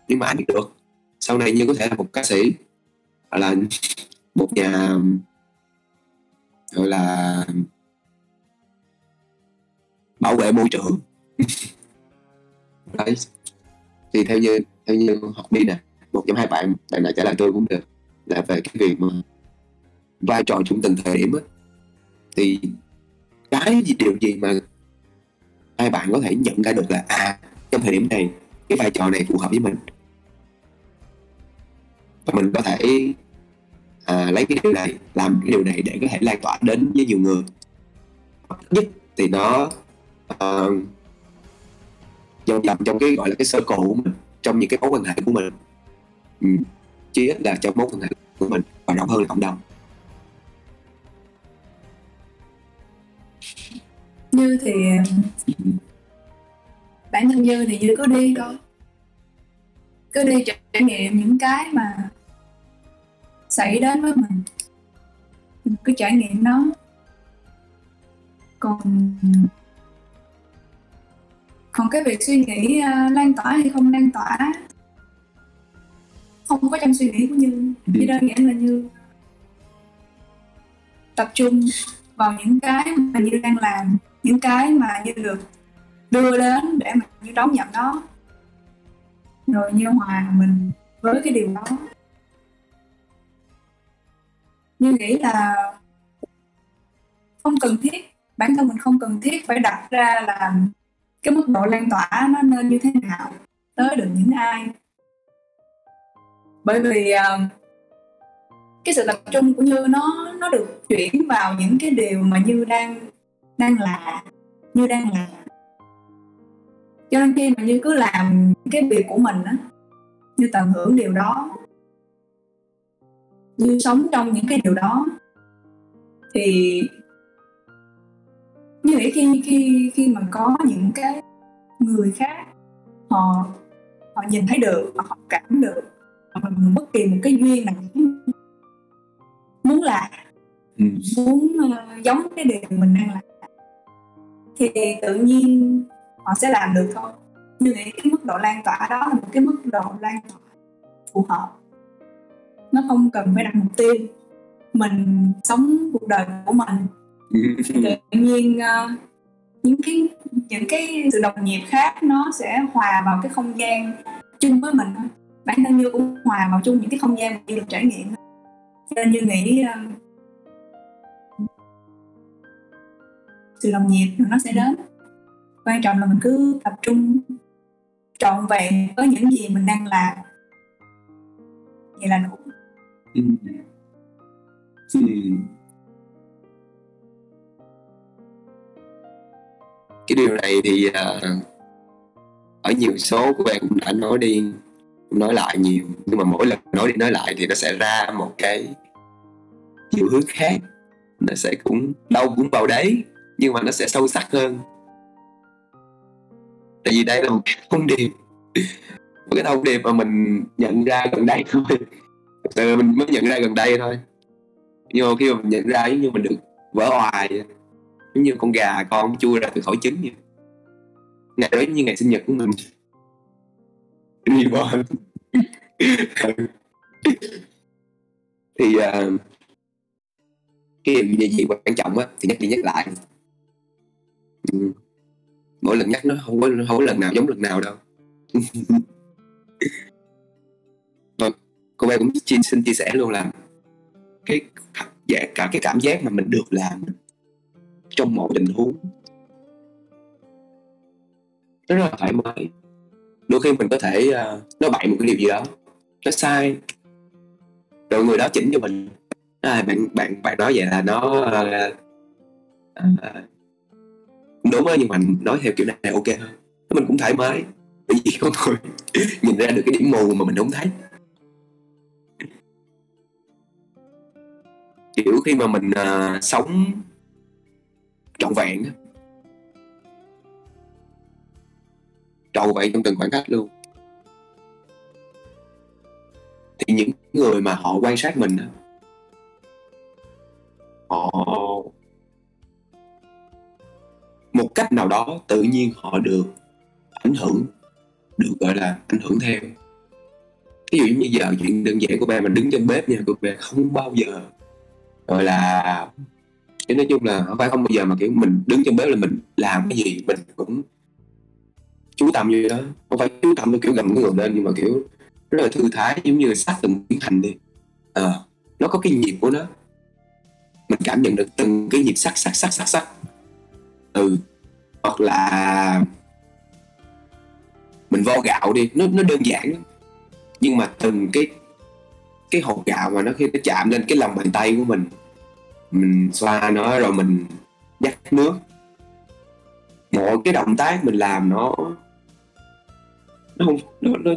Nhưng mà biết được sau này như có thể là một ca sĩ hoặc là một nhà gọi là bảo vệ môi trường. Đấy. Thì theo như theo như học đi nè một trong hai bạn bạn nào trả lời tôi cũng được là về cái việc mà vai trò trong từng thời điểm á. Thì cái gì điều gì mà hai bạn có thể nhận ra được là à trong thời điểm này cái vai trò này phù hợp với mình? Và mình có thể à, lấy cái điều này làm cái điều này để có thể lan tỏa đến với nhiều người. Nhất thì nó ờ, uh, dần trong cái gọi là cái circle của mình trong những cái mối quan hệ của mình. Ừ. chứ là trong mối quan hệ của mình và rộng hơn là cộng đồng. Như thì bản thân như thì như cứ đi thôi. Cứ đi trải nghiệm những cái mà xảy đến với mình. Mình cứ trải nghiệm nó. Còn còn cái việc suy nghĩ uh, lan tỏa hay không lan tỏa không có trong suy nghĩ của như. Chỉ đơn giản là như tập trung vào những cái mà như đang làm những cái mà như được đưa đến để mà như đón nhận nó. Rồi như hòa mình với cái điều đó như nghĩ là không cần thiết bản thân mình không cần thiết phải đặt ra là cái mức độ lan tỏa nó nên như thế nào tới được những ai. Bởi vì uh, cái sự tập trung của như nó nó được chuyển vào những cái điều mà như đang đang là, như đang là. Cho nên khi mà như cứ làm cái việc của mình á, như tận hưởng điều đó. Như sống trong những cái điều đó. Thì như nghĩ khi khi khi mà có những cái người khác, họ họ nhìn thấy được, họ cảm được, hoặc là bất kỳ một cái duyên nào muốn làm ừ. muốn uh, giống cái điều mình đang làm. Thì tự nhiên họ sẽ làm được thôi. Như nghĩ cái mức độ lan tỏa đó là một cái mức độ lan tỏa phù hợp. Nó không cần phải đặt mục tiêu. Mình sống cuộc đời của mình. Tự nhiên uh, những cái những cái sự đồng nghiệp khác nó sẽ hòa vào cái không gian chung với mình bản thân như cũng hòa vào chung những cái không gian mà như được trải nghiệm nên như nghĩ ờ, sự lòng nhiệt nó sẽ đến quan trọng là mình cứ tập trung trọn vẹn với những gì mình đang làm vậy là đủ ừ. Ừ. cái điều này thì uh, ở nhiều số của bạn cũng đã nói đi nói lại nhiều, nhưng mà mỗi lần nói đi nói lại thì nó sẽ ra một cái chiều hướng khác. Nó sẽ cũng đâu cũng vào đấy, nhưng mà nó sẽ sâu sắc hơn. Tại vì đây là một cái thông điệp. Một cái thông điệp mà mình nhận ra gần đây thôi. Từ mình mới nhận ra gần đây thôi. Nhưng mà khi mà mình nhận ra giống như mình được vỡ hoài giống như con gà con chui ra từ khỏi trứng vậy. Ngày đó như ngày sinh nhật của mình reborn thì uh, cái điều gì quan trọng á thì nhắc đi nhắc lại. Ừ. mỗi lần nhắc nó không có không có lần nào giống lần nào đâu. Ờ, cô bé cũng xin, xin chia sẻ luôn là cái dạ, cả cái cảm giác mà mình được làm trong mọi tình huống nó rất là thoải mái đôi khi mình có thể ờ, uh, nói bậy một cái điều gì đó nó sai. Rồi người đó chỉnh cho mình. À, bạn bạn bạn nói vậy là nó uh, uh, đúng á nhưng mà nói theo kiểu này ok hơn. Mình cũng thoải mái. Bởi vì không thôi nhìn ra được cái điểm mù mà mình không thấy. Kiểu khi mà mình uh, sống trọn vẹn trầu vậy trong từng khoảng cách luôn. Thì những người mà họ quan sát mình họ một cách nào đó tự nhiên họ được ảnh hưởng, được gọi là ảnh hưởng theo. Ví dụ như giờ chuyện đơn giản của ba mình đứng trong bếp nha của ba không bao giờ gọi là chứ nói chung là không phải không bao giờ mà kiểu mình đứng trong bếp là mình làm cái gì mình cũng chú tâm như đó. Không phải chú tâm theo kiểu gầm cái người lên, nhưng mà kiểu rất là thư thái, giống như là sắc từng tiến hành đi. À nó có cái nhịp của nó. Mình cảm nhận được từng cái nhịp sắc sắc sắc sắc sắc. Ừ hoặc là mình vo gạo đi. Nó nó đơn giản lắm. nhưng mà từng cái cái hột gạo mà nó khi nó chạm lên cái lòng bàn tay của mình mình xoa nó rồi mình dắt nước. Mọi cái động tác mình làm nó nó không nó, nó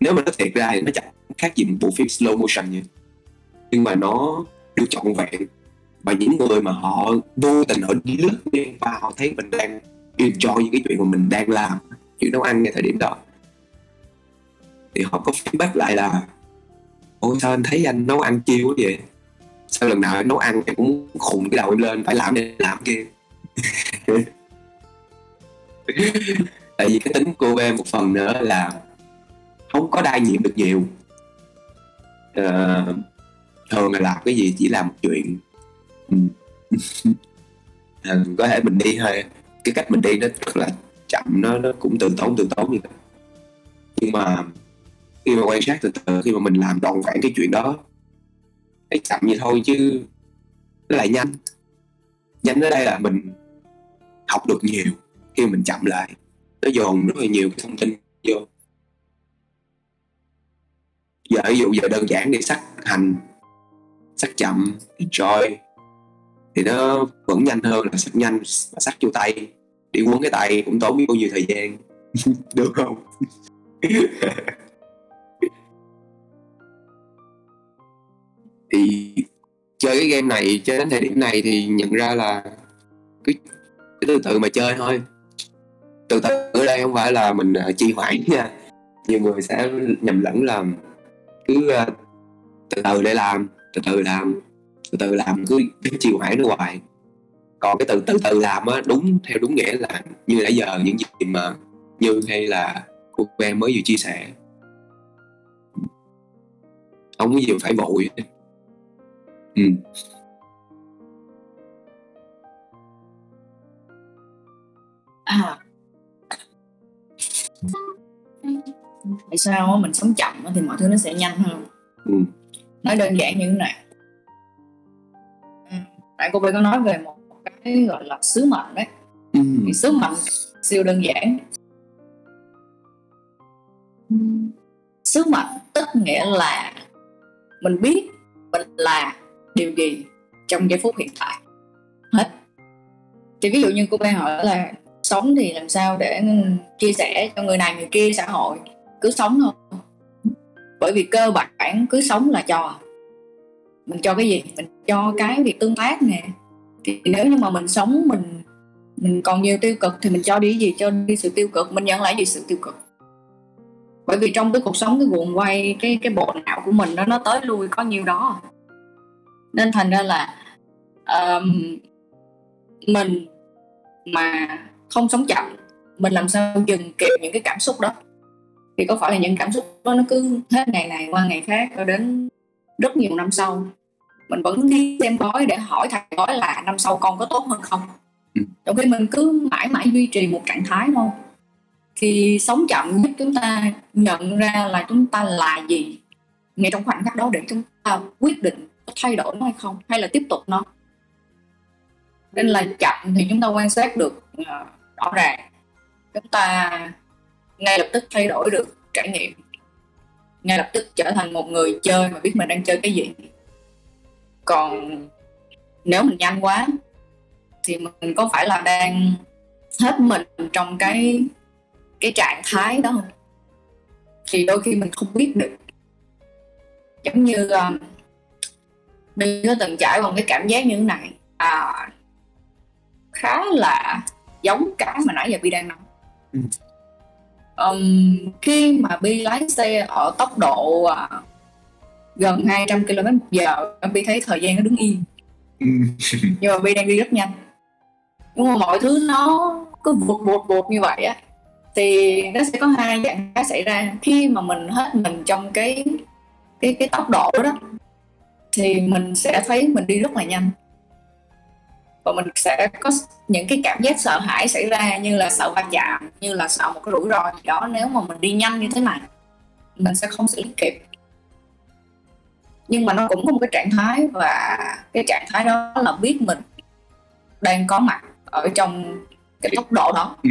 nếu mà nó thiệt ra thì nó chẳng khác gì một bộ phim slow motion vậy nhưng mà nó được trọn vẹn. Và những người mà họ vô tình họ đi lướt ngang qua họ thấy mình đang enjoy những cái chuyện mà mình đang làm chuyện nấu ăn ngay thời điểm đó. Thì họ có feedback lại là ôi sao anh thấy anh nấu ăn chiêu quá vậy? Sao lần nào em nấu ăn em cũng khùng cái đầu em lên phải làm này làm kia. tại vì cái tính cô em một phần nữa là không có đa nhiệm được nhiều. Ờ, thường là làm cái gì chỉ làm một chuyện. Ừ. À, có thể mình đi hơi cái cách mình đi nó rất là chậm nó nó cũng từ tốn từ tốn như vậy nhưng mà khi mà quan sát từ từ khi mà mình làm đòn vẹn cái chuyện đó thấy chậm như thôi chứ nó lại nhanh. Nhanh ở đây là mình học được nhiều khi mình chậm lại nó dồn rất là nhiều cái thông tin vô. Giờ ví dụ giờ đơn giản đi sắc hành sắc chậm enjoy thì nó vẫn nhanh hơn là sắc nhanh mà sắc vô tay. Đi quấn cái tay cũng tốn biết bao nhiêu thời gian. Được không? Thì chơi cái game này chơi đến thời điểm này thì nhận ra là cứ, cứ từ từ mà chơi thôi. Từ từ đây không phải là mình ờ, uh, hoãn nha. Nhiều người sẽ nhầm lẫn là cứ uh, từ từ để làm từ từ làm từ từ làm cứ, cứ trì hoãn nó hoài. Còn cái từ từ từ làm á đúng theo đúng nghĩa là như nãy giờ những gì mà như hay là cô em mới vừa chia sẻ. Không có gì phải vội. Ừ. à tại sao mình sống chậm thì mọi thứ nó sẽ nhanh hơn. Ừ. nói đơn giản như thế này. Ừ, tại cô bé có nói về một cái gọi là sứ mệnh đấy. Ừ. thì sứ mệnh siêu đơn giản. Sứ mệnh tức nghĩa là mình biết mình là điều gì trong giây phút hiện tại. Hết. Thì ví dụ như cô bé hỏi là sống thì làm sao để ừ, chia sẻ cho người này người kia xã hội cứ sống thôi. Bởi vì cơ bản cứ sống là cho mình cho cái gì? Mình cho cái việc tương tác nè. Thì nếu như mà mình sống mình mình còn nhiều tiêu cực thì mình cho đi gì? Cho đi sự tiêu cực. Mình nhận lại gì? Sự tiêu cực. Bởi vì trong cái cuộc sống cái guồng quay cái cái bộ não của mình đó nó tới lui có nhiều đó. Nên thành ra là um, mình mà không sống chậm mình làm sao dừng kịp những cái cảm xúc đó. Thì có phải là những cảm xúc đó nó cứ hết ngày này qua ngày khác cho đến rất nhiều năm sau? Mình vẫn đi xem bói để hỏi thầy bói là năm sau con có tốt hơn không? Ừ. trong khi mình cứ mãi mãi duy trì một trạng thái thôi. Thì sống chậm giúp chúng ta nhận ra là chúng ta là gì? Ngay trong khoảnh khắc đó để chúng ta quyết định có thay đổi nó hay không hay là tiếp tục nó? Nên là chậm thì chúng ta quan sát được ờ, rõ ràng chúng ta ngay lập tức thay đổi được trải nghiệm. Ngay lập tức trở thành một người chơi mà biết mình đang chơi cái gì. Còn nếu mình nhanh quá thì mình có phải là đang hết mình trong cái cái trạng thái đó không? Thì đôi khi mình không biết được. Giống như um, mình có từng trải qua một cái cảm giác như thế này. À, khá là giống cái mà nãy giờ Bi đang nói. Ừ. um, khi mà Bi lái xe ở tốc độ à, gần 200 km một giờ Bi thấy thời gian nó đứng yên. Ừ. nhưng mà Bi đang đi rất nhanh. Nhưng mà mọi thứ nó cứ vụt vụt vụt như vậy á thì nó sẽ có hai dạng cái xảy ra. Khi mà mình hết mình trong cái cái cái tốc độ đó thì mình sẽ thấy mình đi rất là nhanh và mình sẽ có những cái cảm giác sợ hãi xảy ra như là sợ va chạm như là sợ một cái rủi ro gì đó nếu mà mình đi nhanh như thế này. Mình sẽ không xử lý kịp. Nhưng mà nó cũng có một cái trạng thái và cái trạng thái đó là biết mình đang có mặt ở trong cái tốc độ đó. Ừ.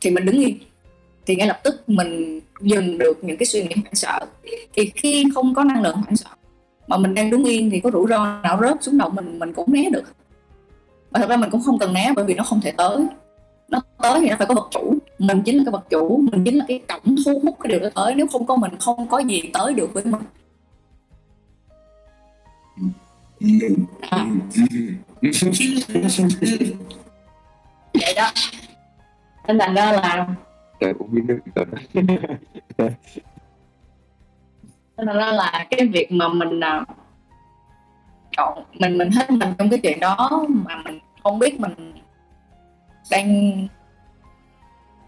thì mình đứng yên. Thì ngay lập tức mình dừng được những cái suy nghĩ hoảng sợ. Thì khi không có năng lượng hoảng sợ mà mình đang đứng yên thì có rủi ro nào rớt xuống đầu mình mình cũng né được và thật ra mình cũng không cần né bởi vì nó không thể tới. Nó tới thì nó phải có vật chủ. Mình chính là cái vật chủ mình chính là cái cổng thu hút cái điều đó tới. Nếu không có mình không có gì tới được với mình. À. vậy đó. Nên thành ra là Trời cũng biết rồi nên thành ra là cái việc mà mình à, chọn mình mình hết mình trong cái chuyện đó mà mình không biết mình đang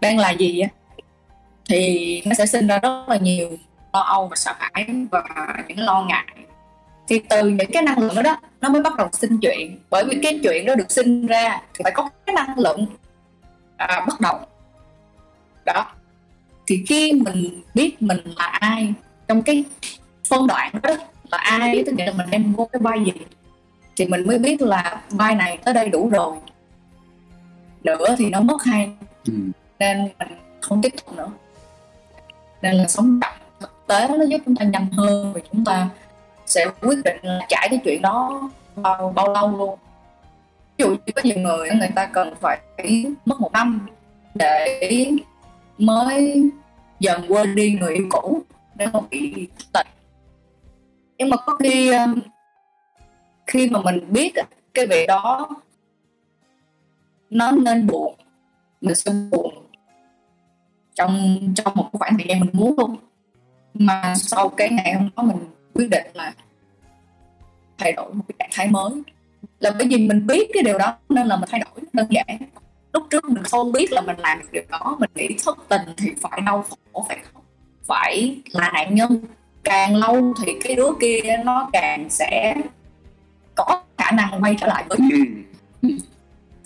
đang là gì á. Thì nó sẽ sinh ra rất là nhiều lo âu và sợ hãi và những lo ngại. Thì từ những cái năng lượng đó, đó nó mới bắt đầu sinh chuyện. Bởi vì cái chuyện đó được sinh ra thì phải có cái năng lượng à, bắt đầu đó. Thì khi mình biết mình là ai trong cái phân đoạn đó là ai tức nghĩa là mình đem vô cái vai gì. Thì mình mới biết là vai này tới đây đủ rồi. Nữa thì nó mất hay. Ừ. nên mình không tiếp tục nữa. Nên là sống chậm thực tế nó giúp chúng ta nhanh hơn và chúng ta sẽ quyết định là trải cái chuyện đó bao bao lâu luôn. Ví dụ như có nhiều người người ta cần phải mất một năm để mới dần quên đi người yêu cũ nếu mà bị tịch nhưng mà có khi ờ, khi mà mình biết cái việc đó nó nên buồn, mình sẽ buồn trong trong một khoảng thời gian mình muốn luôn. Mà sau cái ngày hôm đó mình quyết định là thay đổi một cái trạng thái mới. Là bởi vì mình biết cái điều đó nên là mình thay đổi, đơn giản. Lúc trước mình không biết là mình làm được điều đó, mình nghĩ thất tình thì phải đau khổ, phải không phải là nạn nhân càng lâu thì cái đứa kia nó càng sẽ có khả năng quay trở lại với ừ.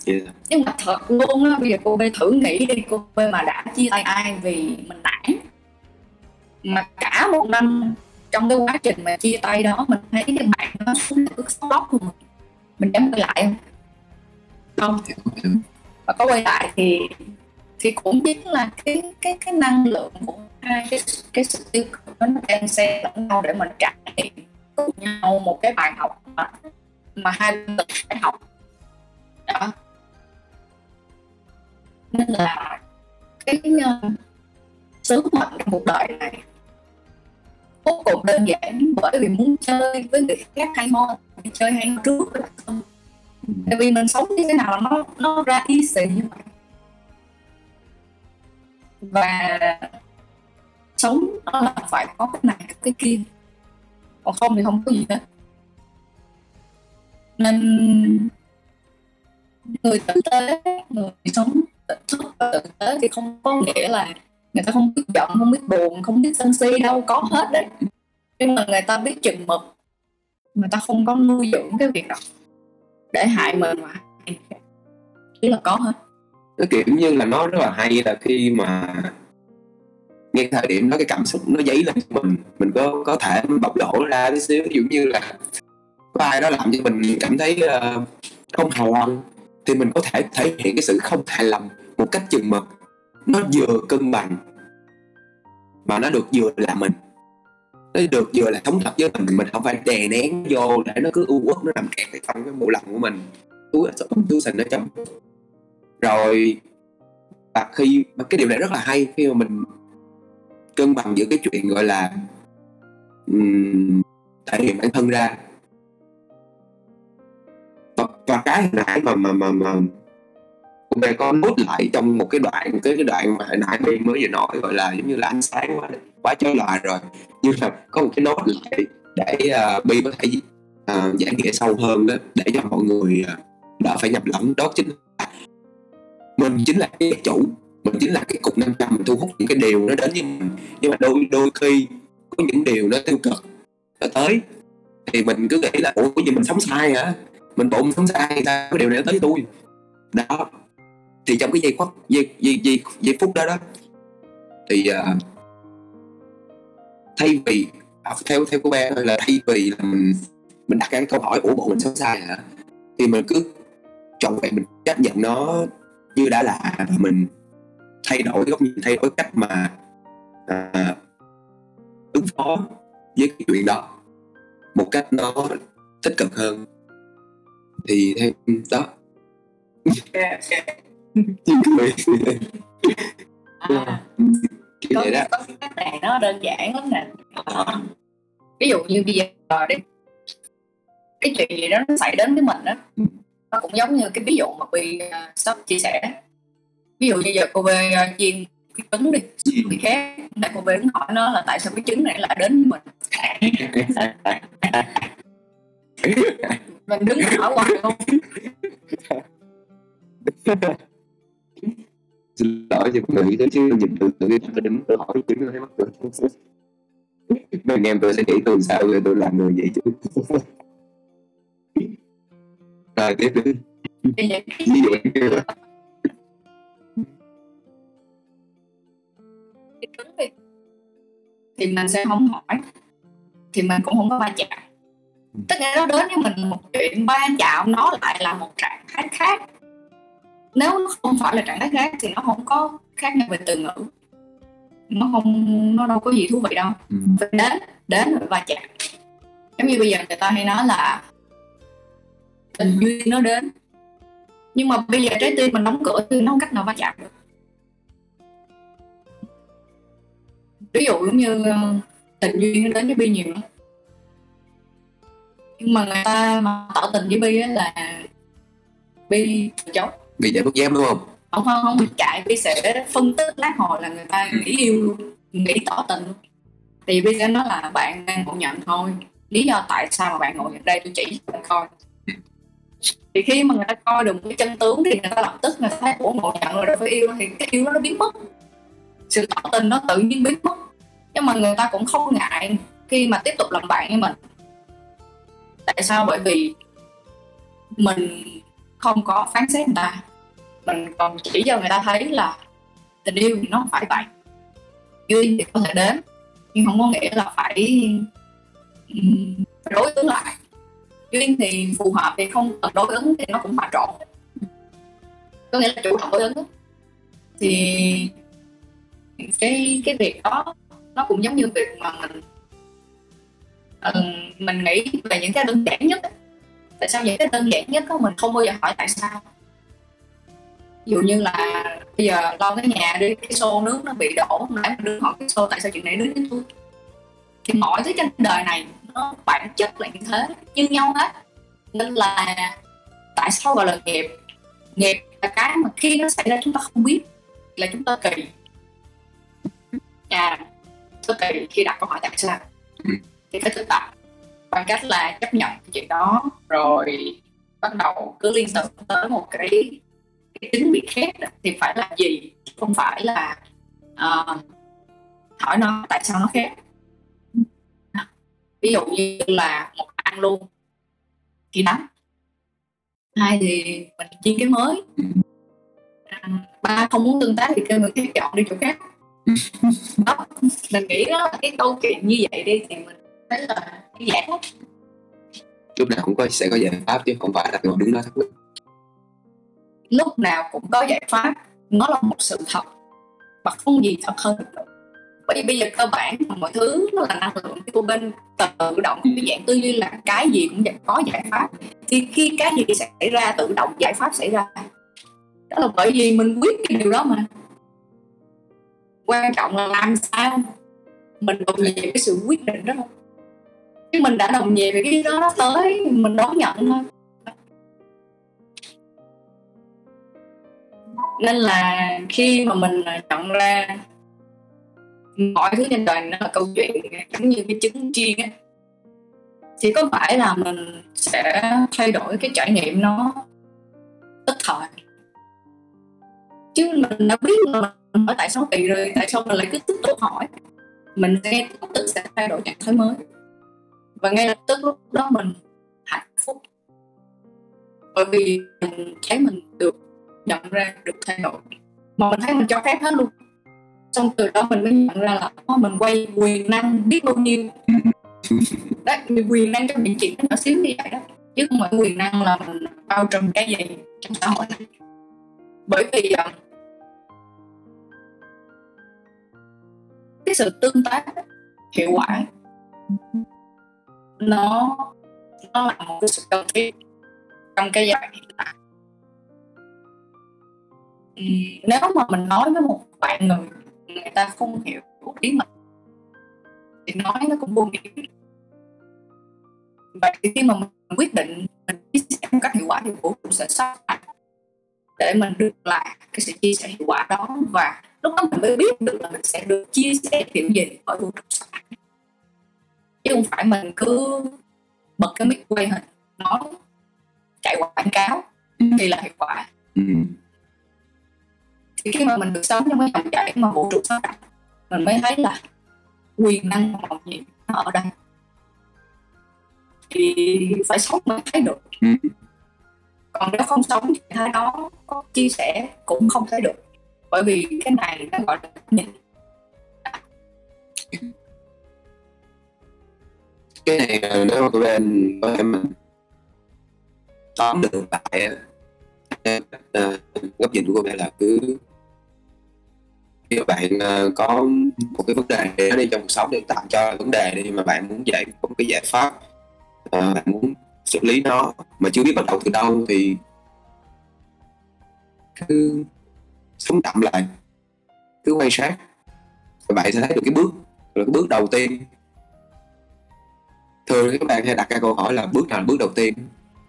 yeah. nhưng mà thật luôn á bây giờ cô bê thử nghĩ đi cô bê mà đã chia tay ai vì mình nản? Mà cả một năm trong cái quá trình mà chia tay đó mình thấy cái bạn nó xuống được sốc của mình mình dám quay lại không? Không và có quay lại thì thì cũng chính là cái cái cái năng lượng của hai cái cái sự tiêu cực nó đang xen lẫn nhau để mình trải nghiệm cùng nhau một cái bài học mà mà hai bên phải học. Đó. Nên là cái uh, sứ mệnh trong cuộc đời này vô cùng đơn giản bởi vì muốn chơi với người khác hay ho chơi hay ho trước tại vì mình sống như thế nào nó nó ra y xì như vậy và sống nó là phải có cái này, cái kia. Còn không thì không có gì hết. Nên người tử tế, người sống tỉnh thức và tử tế thì không có nghĩa là người ta không biết giận, không biết buồn, không biết sân si đâu, có hết đấy. Nhưng mà người ta biết chừng mực. Người ta không có nuôi dưỡng cái việc đó để hại mình mà chỉ là có hết nó kiểu như là nó rất là hay là khi mà ngay thời điểm đó cái cảm xúc nó dấy lên cho mình mình có có thể bộc lộ ra tí xíu. Ví dụ như là có ai đó làm cho mình cảm thấy uh, không hài lòng thì mình có thể thể hiện cái sự không hài lòng một cách chừng mực. Nó vừa cân bằng mà nó được vừa là mình. Nó được vừa là thống thật với mình mình không phải đè nén vô để nó cứ u uất nó nằm kẹt trong cái bộ lòng của mình. Túi túi sình ở trong rồi và khi cái điều này rất là hay khi mà mình cân bằng giữa cái chuyện gọi là um, thể hiện bản thân ra. Và, và cái hồi nãy mà mà mà mà cũng bé có nốt lại trong một cái đoạn cái cái đoạn mà hồi nãy mình mới vừa nói gọi là giống như là ánh sáng quá quá chói lòa rồi. Nhưng là có một cái nốt lại để uh, bi có thể à, uh, giải nghĩa sâu hơn đó để cho mọi người uh, đỡ phải nhập lẫn. Đó chính mình chính là cái chủ mình chính là cái cục 500 mình thu hút những cái điều nó đến với mình. Nhưng mà đôi đôi khi có những điều nó tiêu cực nó tới thì mình cứ nghĩ là ủa cái gì mình sống sai hả? Mình bộ mình sống sai ta cái điều này nó tới với tôi. Đó. Thì trong cái giây phút giây, giây, giây, giây phút đó đó thì uh, thay vì à, theo theo của bé là thay vì là mình mình đặt ra cái câu hỏi ủa bộ mình sống sai hả? Thì mình cứ chọn vậy mình chấp nhận nó như đã là và mình thay đổi góc nhìn thay đổi cách mà à, ứng phó với cái chuyện đó một cách nó tích cực hơn. Thì theo đó. Cười. À, kiểu có, vậy đó. có nó đơn giản lắm nè. Ờ. ví dụ như bây giờ đi. Cái chuyện gì đó nó xảy đến với mình Ừ. nó cũng giống như cái ví dụ mà bị uh, sắp chia sẻ. Ví dụ như giờ cô về uh, chiên cái trứng đi Ừ. bị khác. Tại cô về hỏi nó là tại sao cái trứng này lại đến mình? Mình đứng hỏi hoài luôn. Xin lỗi cho mọi người tới chứ nhìn từ từ cái tôi đứng tôi hỏi chứng thấy mắc cười mình em tôi sẽ nghĩ tôi sao rồi tôi làm người vậy chứ rồi tiếp đi. Ví dụ như là thì mình sẽ không hỏi. Thì mình cũng không có va chạm. Tất cả nó đến với mình một chuyện va chạm nó lại là một trạng thái khác. Nếu nó không phải là trạng thái khác thì nó không có khác nhau về từ ngữ. Nó không nó đâu có gì thú vị đâu. Ừ. phải đến đến rồi va chạm. Giống như bây giờ người ta hay nói là tình duyên nó đến. Nhưng mà bây giờ trái tim mình đóng cửa thì nó không cách nào va chạm được. Ví dụ giống như ờ, tình duyên nó đến với bi nhiều lắm. Nhưng mà người ta mà tỏ tình với bi á là bi từ chối bị chạy bất giam đúng không? Không không không biết chạy bi sẽ phân tích lát hồi là người ta nghĩ yêu luôn nghĩ tỏ tình. Luôn thì bi sẽ nói là bạn đang ngộ nhận thôi. Lý do tại sao mà bạn ngộ nhận đây tôi chỉ cho bạn coi thì khi mà người ta coi được một cái chân tướng thì người ta lập tức người ta thấy, ủa, ngộ nhận rồi đâu phải yêu thì cái yêu đó nó biến mất. Sự tỏ tình nó tự nhiên biến mất. Nhưng mà người ta cũng không ngại khi mà tiếp tục làm bạn với mình. Tại sao? Bởi vì mình không có phán xét người ta. Mình còn chỉ cho người ta thấy là tình yêu thì nó không phải vậy. Duyên thì có thể đến, nhưng không có nghĩa là phải đối ứng lại duyên thì phù hợp thì không cần đối ứng thì nó cũng hòa trộn. Có nghĩa là chủ động đối ứng. Thì cái cái việc đó, nó cũng giống như việc mà mình ờ, mình nghĩ về những cái đơn giản nhất tại sao những cái đơn giản nhất đó mình không bao giờ hỏi tại sao? Ví dụ như là bây giờ lo cái nhà đi, cái xô nước nó bị đổ nãy mình đưa hỏi cái xô tại sao chuyện này đến với tôi? Thì mọi thứ trên đời này nó bản chất là như thế như nhau hết. Nên là tại sao gọi là nghiệp? Nghiệp là cái mà khi nó xảy ra chúng ta không biết là chúng ta kỳ. À tôi kỳ khi đặt câu hỏi tại sao? Ừ. thì phải thực tập bằng cách là chấp nhận cái chuyện đó rồi bắt đầu cứ liên tưởng tới một cái cái tính vị khác thì phải làm gì? Không phải là ờ, hỏi nó tại sao nó khác ví dụ như là một ăn luôn. Thì nóng hai thì mình chiên cái mới. Ba không muốn tương tác thì kêu người khác chọn đi chỗ khác. Đó mình nghĩ đó là cái câu chuyện như vậy đi thì mình thấy là cái giải lắm. Lúc nào cũng có sẽ có giải pháp chứ không phải là ngồi đứng đó mắc lúc nào cũng có giải pháp. Nó là một sự thật. Và không gì thật hơn được bởi vì bây giờ cơ bản mọi thứ nó là năng lượng của bên tự động, cái dạng tư duy là cái gì cũng có giải pháp. Thì khi cái gì xảy ra, tự động giải pháp xảy ra. Đó là bởi vì mình quyết cái điều đó mà. Quan trọng là làm sao mình đồng nhiệm cái sự quyết định đó. Thôi chứ mình đã đồng nhiệm về cái đó nó tới, mình đón nhận thôi. Nên là khi mà mình nhận ra mọi thứ trên đời nó là câu chuyện giống như cái trứng chiên á. Thì có phải là mình sẽ thay đổi cái trải nghiệm nó tức thời. Chứ mình đã biết là mình hỏi tại sao kỳ rồi, tại sao mình lại cứ tiếp tục hỏi. Mình ngay lập tức sẽ thay đổi trạng thái mới. Và ngay lập tức lúc đó mình hạnh phúc. Bởi vì mình thấy mình được nhận ra, được thay đổi. Mà mình thấy mình cho phép hết luôn xong từ đó mình mới nhận ra là oh, mình quay quyền năng biết bao nhiêu. Đấy quyền năng trong những chuyện nhỏ xíu như vậy đó. Chứ không phải quyền năng là mình bao trùm cái gì trong xã hội này bởi vì uh, cái sự tương tác hiệu quả nó nó là một cái sự cần thiết trong cái giai đoạn hiện tại. Nếu mà mình nói với một bạn người người ta không hiểu ý mình. Thì nói nó cũng vô nghĩa. Và khi mà mình quyết định mình chia sẻ một cách hiệu quả thì vũ trụ sẽ sắp lại để mình được lại cái sự chia sẻ hiệu quả đó và lúc đó mình mới biết được là mình sẽ được chia sẻ kiểu gì bởi vũ trụ lại chứ không phải mình cứ bật cái mic quay hình nói chạy quảng cáo thì là hiệu quả. Ừ. thì khi mà mình được sống trong cái dòng chảy mà vũ trụ sắp đặt mình mới thấy là quyền năng màu nhiệm nó ở đây. Thì phải sống mới thấy được. Ừ. còn nếu không sống thì thái đó có chia sẻ cũng không thấy được. Bởi vì cái này nó gọi là nhìn. Cái này ờ, nếu mà tụi em có thể mình tóm được lại uh, góc nhìn của cô bé là cứ khi bạn ờ, có một cái vấn đề để đi trong cuộc sống để tạo cho vấn đề đi mà bạn muốn giải một cái giải pháp ờ, bạn muốn xử lý nó mà chưa biết bắt đầu từ đâu thì cứ sống chậm lại, cứ quan sát và bạn sẽ thấy được cái bước, là cái bước đầu tiên. Thường các bạn hay đặt ra câu hỏi là bước nào là bước đầu tiên?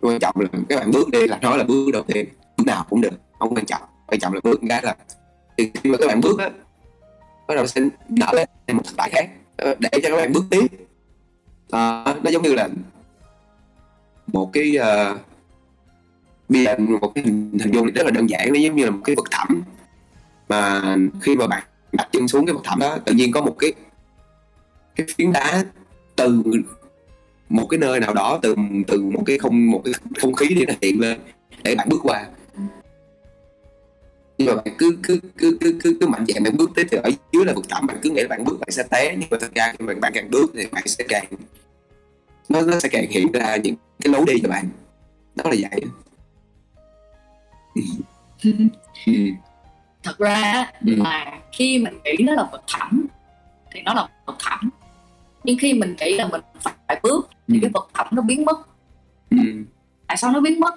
Quan trọng là các bạn bước đi là nói là bước đầu tiên, bước nào cũng được, không quan trọng quan trọng là bước cái là thì khi mà các bạn bước á bắt đầu sẽ nở lên một thất bại khác. Ờ, để cho các bạn bước tiếp. À, nó giống như là một cái uh, bây giờ một cái hình, hình dung rất là đơn giản. Nó giống như là một cái vực thẳm mà khi mà bạn đặt chân xuống cái vực thẳm đó tự nhiên có một cái cái phiến đá từ một cái nơi nào đó từ từ một cái không một cái không khí để nó hiện lên để bạn bước qua nhưng mà bạn cứ cứ cứ cứ cứ, cứ mạnh dạn bạn bước tới từ ở dưới là vực thẳm bạn cứ nghĩ là bạn bước bạn sẽ té nhưng mà thật ra khi mà bạn càng bước thì bạn sẽ càng nó nó sẽ càng hiện ra những cái lối đi cho bạn đó là vậy thật ra Ừ. là khi mình nghĩ nó là vực thẳm thì nó là vực thẳm nhưng khi mình nghĩ là mình phải bước thì Ừ. cái vực thẳm nó biến mất ừ. tại sao nó biến mất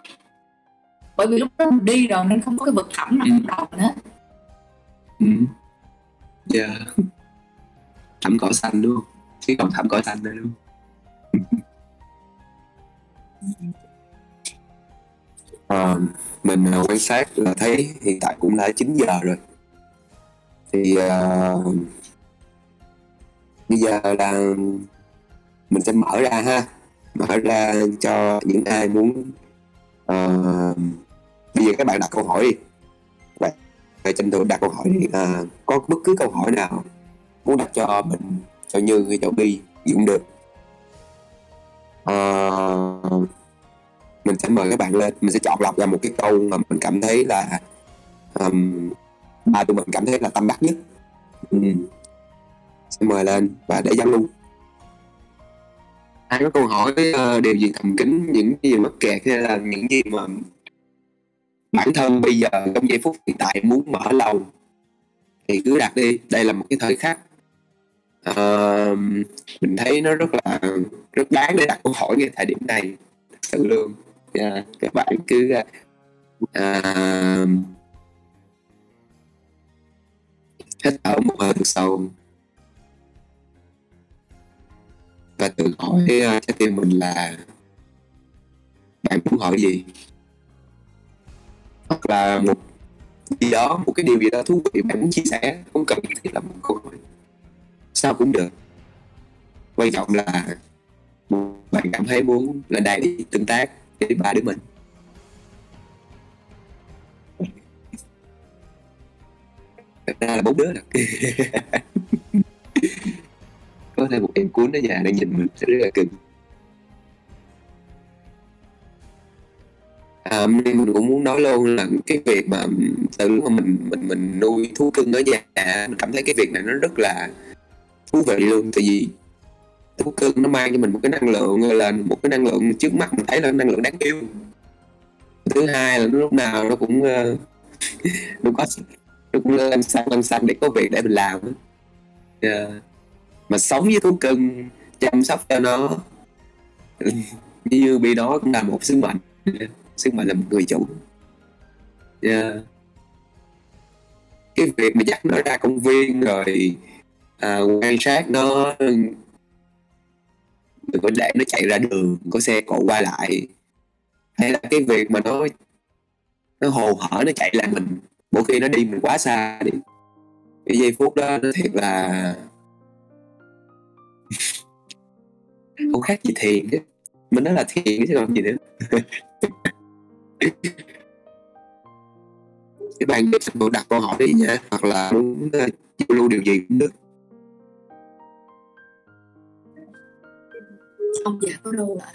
bởi vì lúc đó mình đi rồi nên không có cái vực thẳm nào Ừ. trong đầu nữa Ừ. Yeah. Thảm cỏ xanh không? Chứ còn thảm cỏ xanh đúng không? Ờ, mình ờ, quan sát là thấy hiện tại cũng đã 9 giờ rồi thì ờ, bây giờ là mình sẽ mở ra ha mở ra cho những ai muốn ờ, bây giờ các bạn đặt câu hỏi đi. Vậy tranh thủ đặt câu hỏi đi. À, có bất cứ câu hỏi nào muốn đặt cho mình cho Như hay cho Bi gì cũng được. À, mình sẽ mời các bạn lên. Mình sẽ chọn lọc ra một cái câu mà mình cảm thấy là um, ba tụi mình cảm thấy là tâm đắc nhất. Ừ. sẽ mời lên và để giao lưu. Ai có câu hỏi uh, điều gì thầm kín những gì mắc kẹt hay là những gì mà bản thân bây giờ trong giây phút hiện tại muốn mở lòng thì cứ đặt đi. Đây là một cái thời khắc uh, mình thấy nó rất là rất đáng để đặt câu hỏi ngay thời điểm này thật sự luôn. Yeah, các bạn cứ uh, hít thở một hơi thật sâu. Và tự hỏi trái tim mình là bạn muốn hỏi gì? Hoặc là một gì đó, một cái điều gì đó thú vị bạn muốn chia sẻ, không cần thiết là một câu hỏi. Sao cũng được. Quan trọng là bạn cảm thấy muốn lên đây để tương tác với ba đứa mình. Ra là bốn đứa là có thêm một em cuốn ở nhà đang nhìn mình sẽ rất là cưng à, nên mình cũng muốn nói luôn là cái việc mà từ lúc mà mình mình mình nuôi thú cưng ở nhà mình cảm thấy cái việc này nó rất là thú vị luôn. Tại vì thú cưng nó mang cho mình một cái năng lượng là một cái năng lượng trước mắt mình thấy là năng lượng đáng yêu. Thứ hai là lúc nào nó cũng uh, nó có nó cũng lăn xăng lăn xăng để có việc để mình làm. Yeah. mà sống với thú cưng chăm sóc cho nó như bị đó cũng là một sứ mệnh sức mạnh là một người chủ. Yeah. cái việc mà dắt nó ra công viên rồi à, quan sát nó đừng có để nó chạy ra đường có xe cộ qua lại. Hay là cái việc mà nó nó hồ hở nó chạy lại mình mỗi khi nó đi mình quá xa đi. Cái giây phút đó nó thiệt là không khác gì thiền chứ. Mình nói là thiền chứ còn gì nữa. các bạn biết đặt câu hỏi đi nha hoặc là muốn uh, giao lưu điều gì cũng được. Ông già có đâu lại.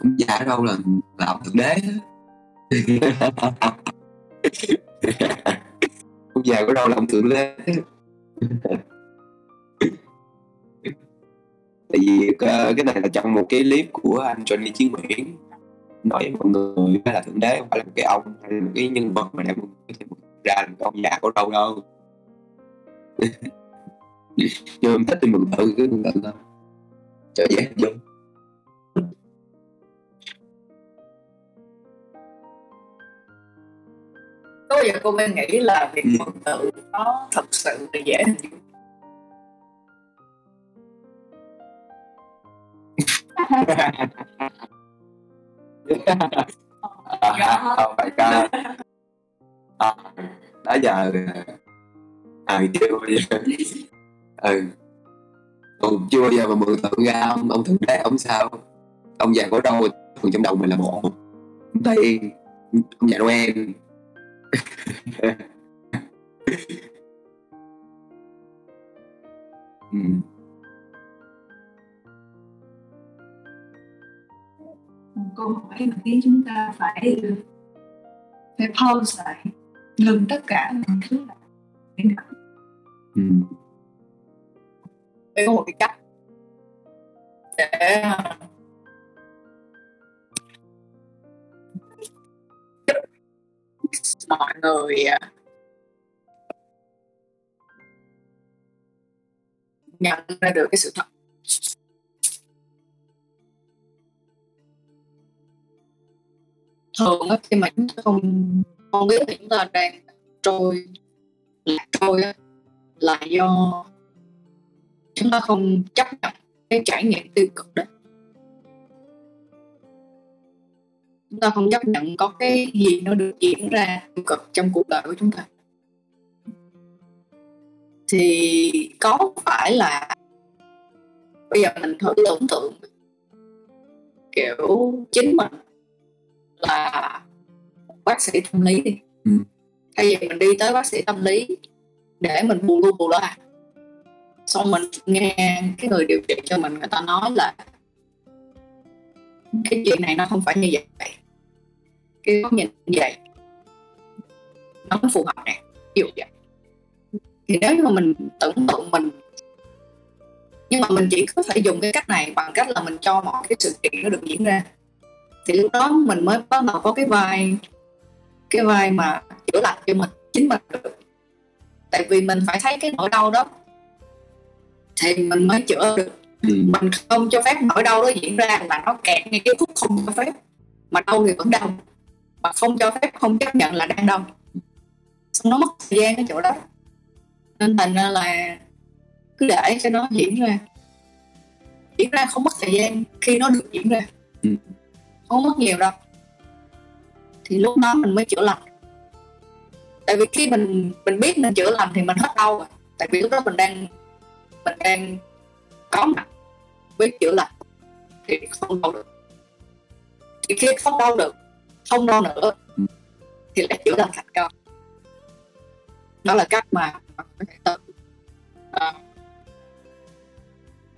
Ông già ở đâu là là ông thượng đế? Ông già có đâu là ông thượng đế? Tại vì cái này là trong một cái clip của anh Johnny Chiến Nguyễn nói với mọi người là thượng đế không phải là một cái ông hay là một cái nhân vật mà đang ra là ông già có đâu đâu. Nhưng em thích thì mừng tự cứ mừng tự thôi cho dễ hình dung. Có giờ cô mới nghĩ là việc mượn tự nó thật sự là dễ hình dung à, oh my god à, đã giờ à chưa bao giờ. Ừ. Còn chưa bao giờ mà mượn tượng ra ông ông thượng đế ông sao? Ông già có đâu thường trong đầu mình là bộ. Tay ông già noel. Ừ. một câu hỏi mà khiến chúng ta phải phải pause lại ngừng tất cả mọi thứ lại để ngẫm Ừ. có một cái cách để giúp mọi người à, nhận ra được cái sự thật thường khi mà chúng ta không không biết thì chúng ta đang trôi lạc trôi là do chúng ta không chấp nhận cái trải nghiệm tiêu cực đó. Chúng ta không chấp nhận có cái gì nó được diễn ra tiêu cực trong cuộc đời của chúng ta. Thì có phải là bây giờ mình thử tưởng tượng, kiểu, chính mình là bác sĩ tâm lý đi. Ừ. thay vì mình đi tới bác sĩ tâm lý để mình bù lu bù loa xong mình nghe cái người điều trị cho mình người ta nói là cái chuyện này nó không phải như vậy. Cái góc nhìn như vậy nó không phù hợp nè ví dụ vậy. Thì nếu như mà mình tưởng tượng mình nhưng mà mình chỉ có thể dùng cái cách này bằng cách là mình cho mọi cái sự kiện nó được diễn ra thì lúc đó mình mới bắt đầu có cái vai cái vai mà chữa lành cho mình chính mình được. Tại vì mình phải thấy cái nỗi đau đó thì mình mới chữa được. Ừ. mình không cho phép nỗi đau đó diễn ra mà nó kẹt ngay cái khúc không cho phép. Mà đau thì vẫn đau mà không cho phép không chấp nhận là đang đau. Xong nó mất thời gian cái chỗ đó. Nên thành ra là cứ để cho nó diễn ra. Diễn ra không mất thời gian khi nó được diễn ra. Ừ không mất nhiều đâu. Thì lúc đó mình mới chữa lành. Tại vì khi mình mình biết mình chữa lành thì mình hết đau rồi. Tại vì lúc đó mình đang mình đang có mặt với chữa lành thì không đau được. Thì khi không đau được, không đau nữa, thì lại chữa lành thành công. Đó là cách mà có thể tự ờ,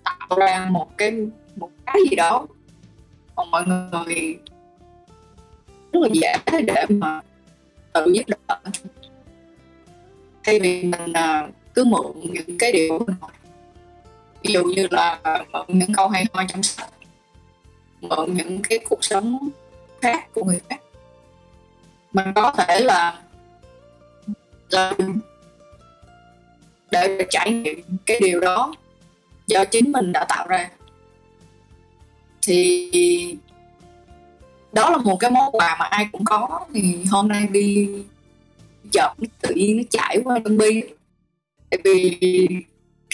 tạo ra một cái một cái gì đó còn mọi người rất là dễ để mà tự giúp đỡ thay vì mình à, cứ mượn những cái điều ví dụ như là mượn những câu hay ho trong sách mượn những cái cuộc sống khác của người khác. Mình có thể là là để trải nghiệm cái điều đó do chính mình đã tạo ra thì đó là một cái món quà mà ai cũng có. Thì hôm nay đi chợt nó tự nhiên nó chảy qua trong bi. Tại vì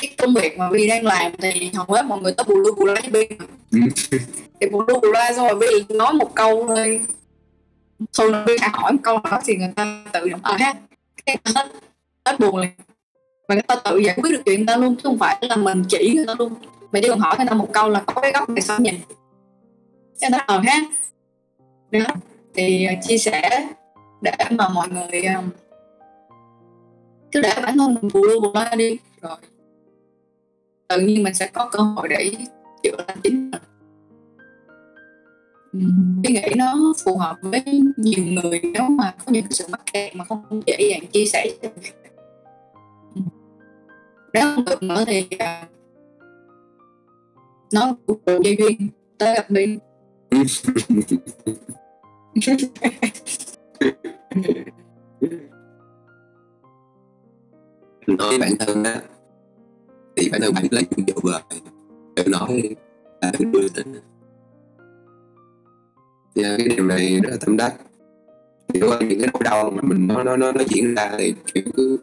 cái công việc mà Vi đang làm thì hầu hết mọi người tới bù lu bù la Vi thì bù lu bù la xong rồi Vi nói một câu thôi. Thường là Vi hỏi một câu đó thì người ta tự động ờ ha cái hết hết buồn liền. Và người ta tự giải quyết được chuyện người ta luôn chứ không phải là mình chỉ người ta luôn. Mình chỉ cần hỏi người ta một câu là có cái góc này sao nhìn cho nó ờ hát đó thì ờ, chia sẻ để mà mọi người ờ, cứ để bản thân mình bù lu bù la đi, rồi tự nhiên mình sẽ có cơ hội để chữa lành chính mình cái Tôi nghĩ nó phù hợp với nhiều người nếu mà có những cái sự mắc kẹt mà không dễ dàng chia sẻ cho người khác. Nếu không được nữa thì ờ, nó cũng được dây duyên tới gặp mình nói bản thân á thì bản thân bạn lấy dụng dụ rồi tự nói là tự đưa tính thì cái điều này rất là tâm đắc. Thì có những cái nỗi đau mà mình nó nó nó, nó diễn ra thì kiểu cứ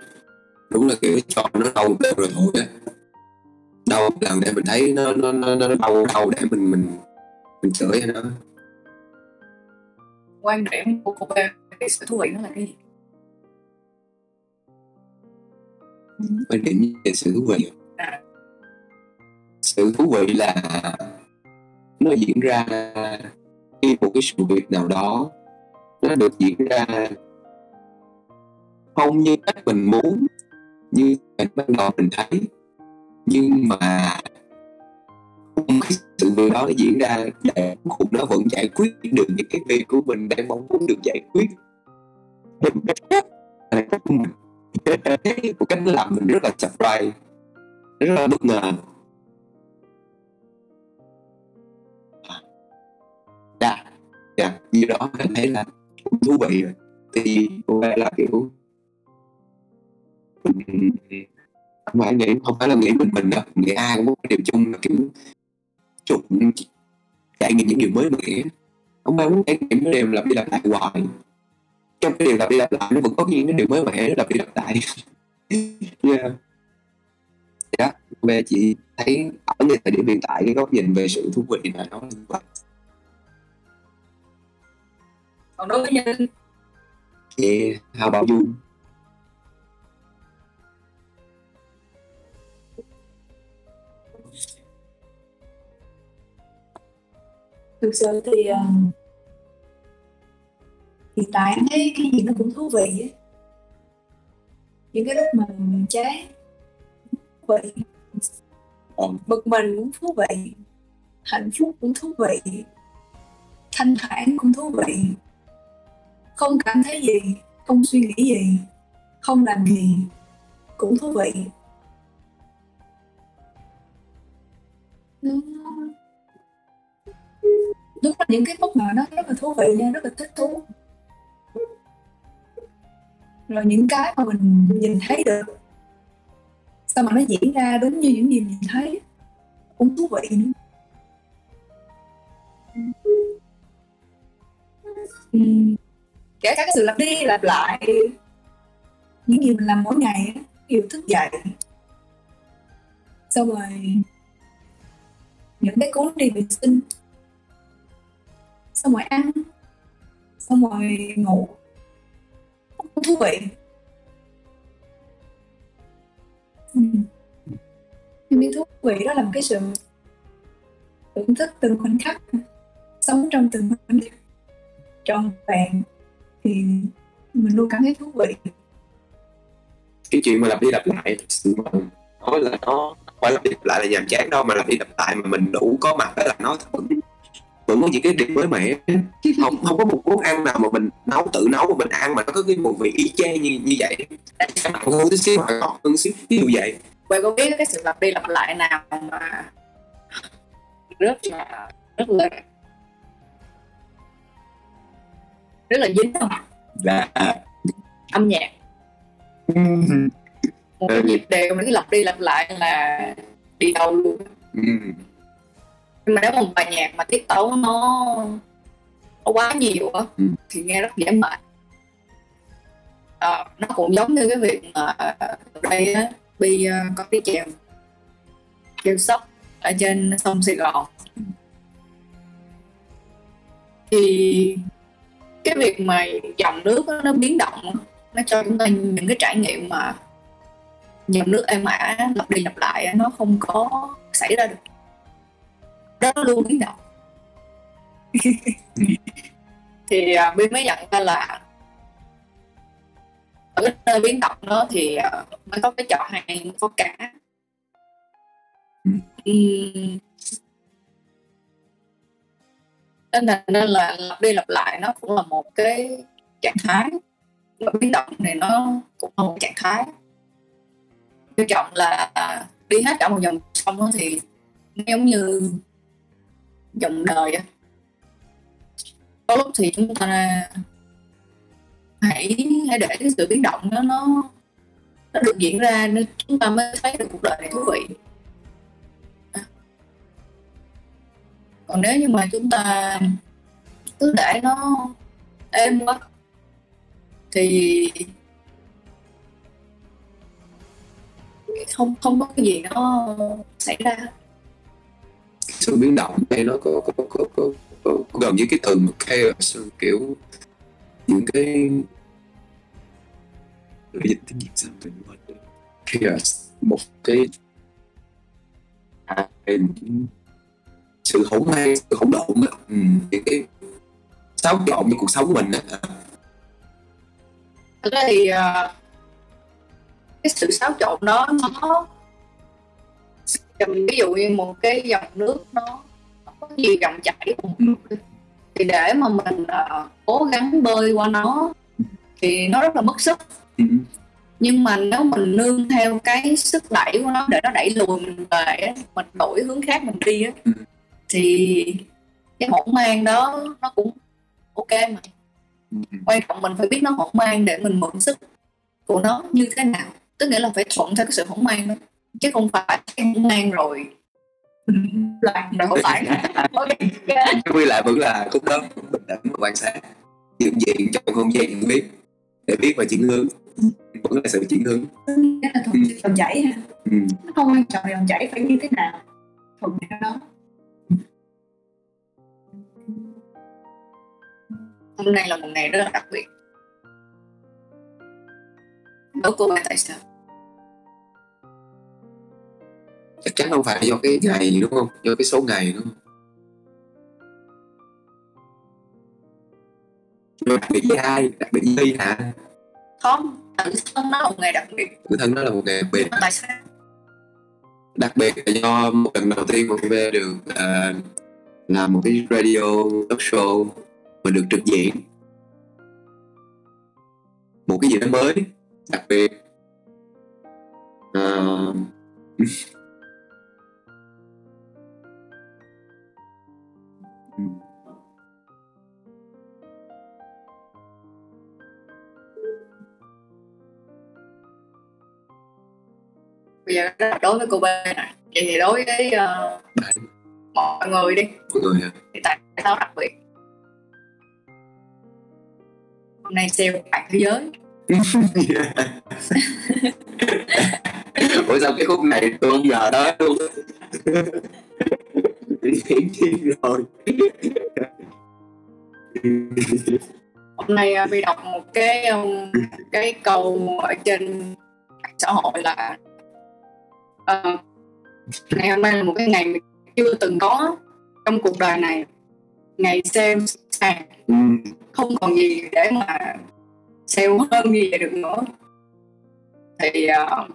đúng là kiểu cho nó đau rồi thôi á. Đau lần để mình thấy nó nó nó, nó đau đau để mình mình mình chửi nó quan điểm của cô về cái sự thú vị nó là cái gì? Quan điểm về sự thú vị. À. sự thú vị là nó diễn ra khi một cái sự việc nào đó nó được diễn ra không như cách mình muốn như cách ban đầu mình thấy nhưng mà không cái sự việc đó nó diễn ra. Để cuối cùng nó vẫn giải quyết được những cái việc của mình đang mong muốn được giải quyết. Theo một cách là cách của mình, cái cách làm mình rất là surprise, rất là bất ngờ. À, dạ dạ như đó mình thấy là thú vị rồi. Thì cô ấy là, kiểu không phải nghĩ, không phải là nghĩ mình mình đâu. Nghĩ ai cũng có điều chung là, kiểu chụp trải nghiệm những điều mới mẻ. Không ai muốn trải nghiệm cái điều lặp đi lặp lại hoài. Trong cái điều lặp đi lặp lại nó vẫn có những cái điều mới mẻ lặp đi lặp lại. Yeah. dạ về chị thấy ở ngay thời điểm hiện tại cái góc nhìn về sự thú vị là nó như vậy. Còn đối với nhân. Yeah, how about you thực sự thì ờ, hiện tại anh thấy cái gì nó cũng thú vị ấy. những cái lúc mà mình chán thú vị Ờ. bực mình cũng thú vị hạnh phúc cũng thú vị thanh thản cũng thú vị không cảm thấy gì không suy nghĩ gì không làm gì cũng thú vị nó đúng là những cái bất ngờ nó rất là thú vị nha, rất là thích thú. Rồi những cái mà mình nhìn thấy được, sao mà nó diễn ra đúng như những gì mình thấy? Cũng thú vị nữa. Kể cả cái sự lặp đi lặp lại, những gì mình làm mỗi ngày đều thức dậy. Xong rồi, những cái cuốn đi vệ sinh xong rồi ăn. Xong rồi ngủ. Cũng thú vị. Ừ. những cái thú vị đó là một cái sự thưởng thức từng khoảnh khắc, sống trong từng khoảnh khắc. Trong vẹn thì mình luôn cảm thấy thú vị. Cái chuyện mà lặp đi lặp lại thật sự mà nói là nó phải lặp đi lặp lại là nhàm chán đâu, mà lặp đi lặp lại mà mình đủ có mặt đó là nó vẫn vẫn có những cái điểm mới mẻ. Không không có một món ăn nào mà mình nấu tự nấu mà mình ăn mà nó có cái mùi vị y chang như như vậy. Ăn hơn tí xíu hoặc ngọt hơn xíu. Ví dụ vậy. Vậy có biết cái sự lặp đi lặp lại nào mà rất là rất là rất là dính không? là Âm nhạc. Một cái nhịp đều mà cứ lặp đi lặp lại là đi đâu luôn. Nhưng mà nếu một bài nhạc mà tiết tấu nó nó quá nhiều á Ừ. thì nghe rất dễ mệt. Ờ, nó cũng giống như cái việc mà ở đây á Bi ờ, có cái chèo chèo sóc ở trên sông Sài Gòn. Thì cái việc mà dòng nước đó, nó biến động nó cho chúng ta những cái trải nghiệm mà dòng nước êm ả lặp đi lặp lại nó không có xảy ra được đó nó luôn biến động thì uh, Bi mới nhận ra là ở cái nơi biến động đó thì à, mới có cái trò hay mới có cả. Ừm. nên là nên là lặp đi lặp lại nó cũng là một cái trạng thái và biến động này nó cũng là một trạng thái quan trọng là à, đi hết cả một dòng sông đó thì giống như dòng đời á có lúc thì chúng ta hãy hãy để cái sự biến động đó nó nó được diễn ra nên chúng ta mới thấy được cuộc đời này thú vị còn nếu như mà chúng ta cứ để nó êm quá, thì không không có cái gì nó xảy ra hết sự biến động này nó có có, có, có, có, có gần như cái từ mà chaos kiểu những cái dịch tiếng Việt sao mình quên rồi. chaos một cái à, sự hỗn hay sự hỗn độn ừ, những cái xáo trộn trong cuộc sống của mình á. Thật ra thì ờ, cái sự xáo trộn đó nó ví dụ như một cái dòng nước nó nó có nhiều dòng chảy cùng một thì để mà mình ờ, cố gắng bơi qua nó thì nó rất là mất sức ừ. nhưng mà nếu mình nương theo cái sức đẩy của nó để nó đẩy lùi mình về mình đổi hướng khác mình đi á Ừ. thì cái hỗn mang đó nó cũng ok mà Ừ. quan trọng mình phải biết nó hỗn mang để mình mượn sức của nó như thế nào tức nghĩa là phải thuận theo cái sự hỗn mang đó chứ không phải hỗn mang rồi. Loạn rồi không phải quy lại vẫn là khúc đó. Bình và quan sát. Dựng diện trong không gian nhận biết. Để biết và chuyển hướng. Vẫn là sự chuyển hướng. Cái là thuận theo dòng chảy ha. Ừ. nó không quan trọng dòng chảy phải như thế nào. Thuận theo đó. Hôm nay là một ngày rất là đặc biệt. Đố cô tại sao chắc chắn không phải do cái ngày đúng không? Do cái số ngày đúng không? Rồi đặc biệt với ai đặc biệt với hả? Không tự thân nó là một ngày đặc biệt. Tự thân đó là một ngày đặc biệt. Tại sao? Đặc biệt là do một lần đầu tiên mà TV được uh, làm một cái radio talk show mà được trực diện. Một cái gì đó mới đặc biệt. Ờ, bây giờ đối với cô B này vậy thì đối với ờ, Bạn. mọi người đi. Mọi người thì tại sao đặc biệt? Hôm nay sale bạn thế giới. Ủa sao cái khúc này tôi không ngờ đó luôn? Hiển nhiên rồi hôm nay ờ, Vi đọc một cái um, cái câu ở trên mạng xã hội là ờ, ngày hôm nay là một cái ngày mà chưa từng có trong cuộc đời này. Ngày sale sàng ừ. không còn gì để mà sale hơn vậy được nữa. Thì uh,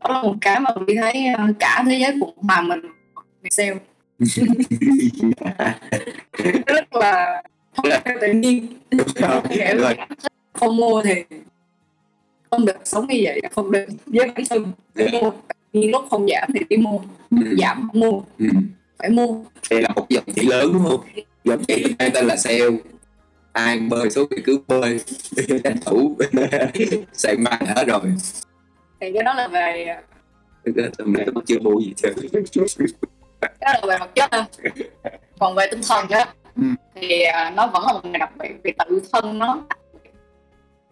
đó là một cái mà tôi thấy uh, cả thế giới cùng hòa mình về sale. Rất là không tự nhiên. Không mua thì không được sống như vậy không được với bản thân. Phải mua nhưng lúc không giảm thì đi mua. Ừ. giảm không mua Ừ. phải mua. Đây là một dòng chỉ lớn đúng không? Dòng chỉ mang tên là sale. Ai bơi số thì cứ bơi. Tranh thủ sàn mai hết rồi. Thì cái đó là về tầm này tôi chưa mua gì chứ đó là về vật chất thôi. Còn về tinh thần á Ừ. thì à, nó vẫn là một ngày đặc biệt vì tự thân nó.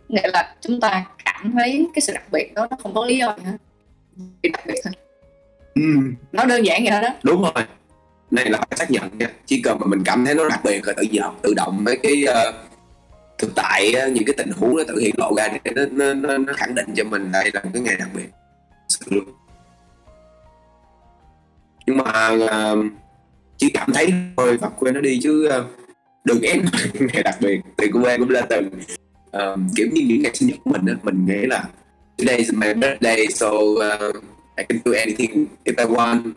Nghĩa là chúng ta cảm thấy cái sự đặc biệt đó nó không có lý do gì hết. Vì đặc biệt thôi. Ừ. nó đơn giản vậy đó. Đó đúng rồi. Này là phải xác nhận chỉ cần mà mình cảm thấy nó đặc biệt là tự động tự động mấy cái ờ, thực tại á, những cái tình huống nó tự hiện lộ ra để nó, nó, nó, khẳng định cho mình đây là cái ngày đặc biệt. Thật sự luôn. Nhưng mà ờ, chỉ cảm thấy thôi và quên nó đi chứ ờ, đừng ép ngày đặc biệt. Thì cô em cũng lên từng um, kiểu như những ngày sinh nhật của mình á mình nghĩ là today is my birthday so uh, I can do anything if I want.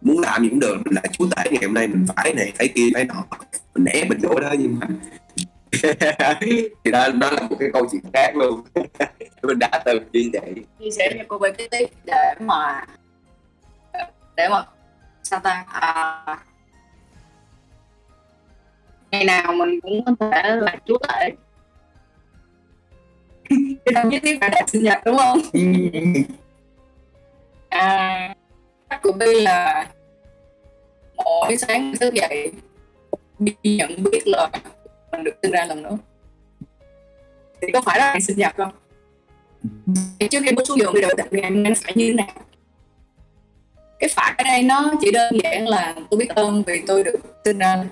Muốn làm gì cũng được mình là chúa tể ngày hôm nay mình phải này phải kia phải nọ. Mình né mình vô đó nhưng mà thì đó đó là một cái câu chuyện khác luôn. Mình đã từng như vậy. Chia sẻ cho cô về cái tiếp để mà để mà sao ta à, ngày nào mình cũng có thể là chúa tể cái đâu nhất thiết phải đạt sinh nhật đúng không? À cách của Bi là mỗi sáng thức dậy Bi nhận biết là mình được sinh ra lần nữa thì có phải là ngày sinh nhật không? Thì trước khi bước xuống giường định ngày hôm nay phải như thế nào? Cái phải ở đây nó chỉ đơn giản là tôi biết ơn vì tôi được sinh ra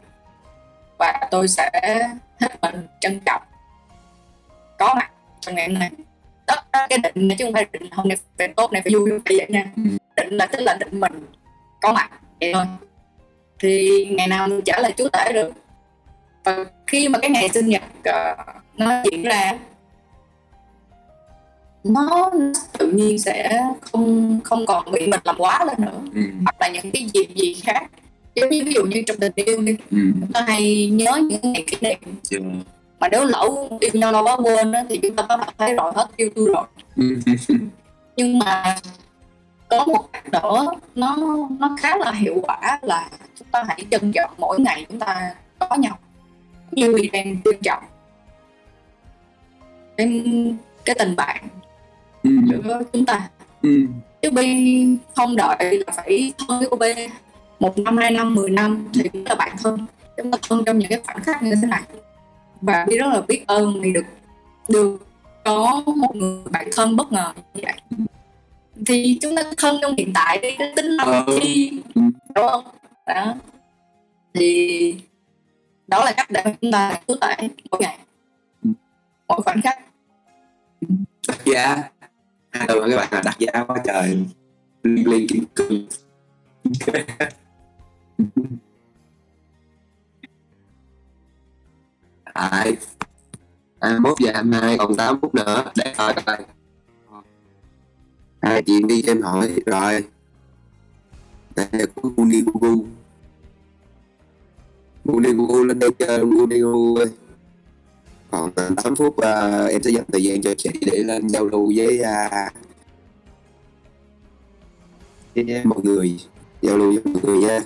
và tôi sẽ hết mình trân trọng. Có mặt trong ngày hôm nay tất cả cái định chứ không phải định hôm nay phải tốt này phải vui phải vậy nha Ừ. định là tức là định mình có mặt vậy thôi thì ngày nào mình trả lời chúa tể được và khi mà cái ngày sinh nhật ờ, nó diễn ra nó tự nhiên sẽ không không còn bị mình làm quá lên nữa ừ. hoặc là những cái gì gì khác giống như ví dụ như trong tình yêu đi Ừ. chúng ta hay nhớ những ngày kỷ niệm Chưa. Mà nếu lỡ yêu nhau lâu quá quên á, thì chúng ta bắt thấy rồi hết yêu tôi rồi. Nhưng mà có một cách nữa nó nó khá là hiệu quả là chúng ta hãy trân trọng mỗi ngày chúng ta có nhau. Như vì đang trân trọng cái cái tình bạn Ừ. giữa chúng ta. Ừ. chứ Bi không đợi là phải thân với cô B. Một năm hai năm mười năm thì cũng là bạn thân. Chúng ta thân trong những cái khoảnh khắc như thế này và Bi rất là biết ơn vì được được có một người bạn thân bất ngờ như vậy. Thì chúng ta thân trong hiện tại đi cái tính làm Ờ. chi Ừ. đúng không đó. Thì đó là cách để chúng ta cứu tải mỗi ngày. Mỗi khoảnh khắc. Đắt giá. Hai từ các bạn là đắt giá quá trời. Liên liên kim cương tại 21 giờ 22 còn 8 phút nữa để coi coi. Hai chị đi cho em hỏi rồi. Đây là của Guni Gugu Guni Gugu lên đây chơi Guni Gugu ơi. Còn à, 8 phút uh, em sẽ dành thời gian cho chị để lên giao lưu với uh, với mọi người. Giao lưu với mọi người nha.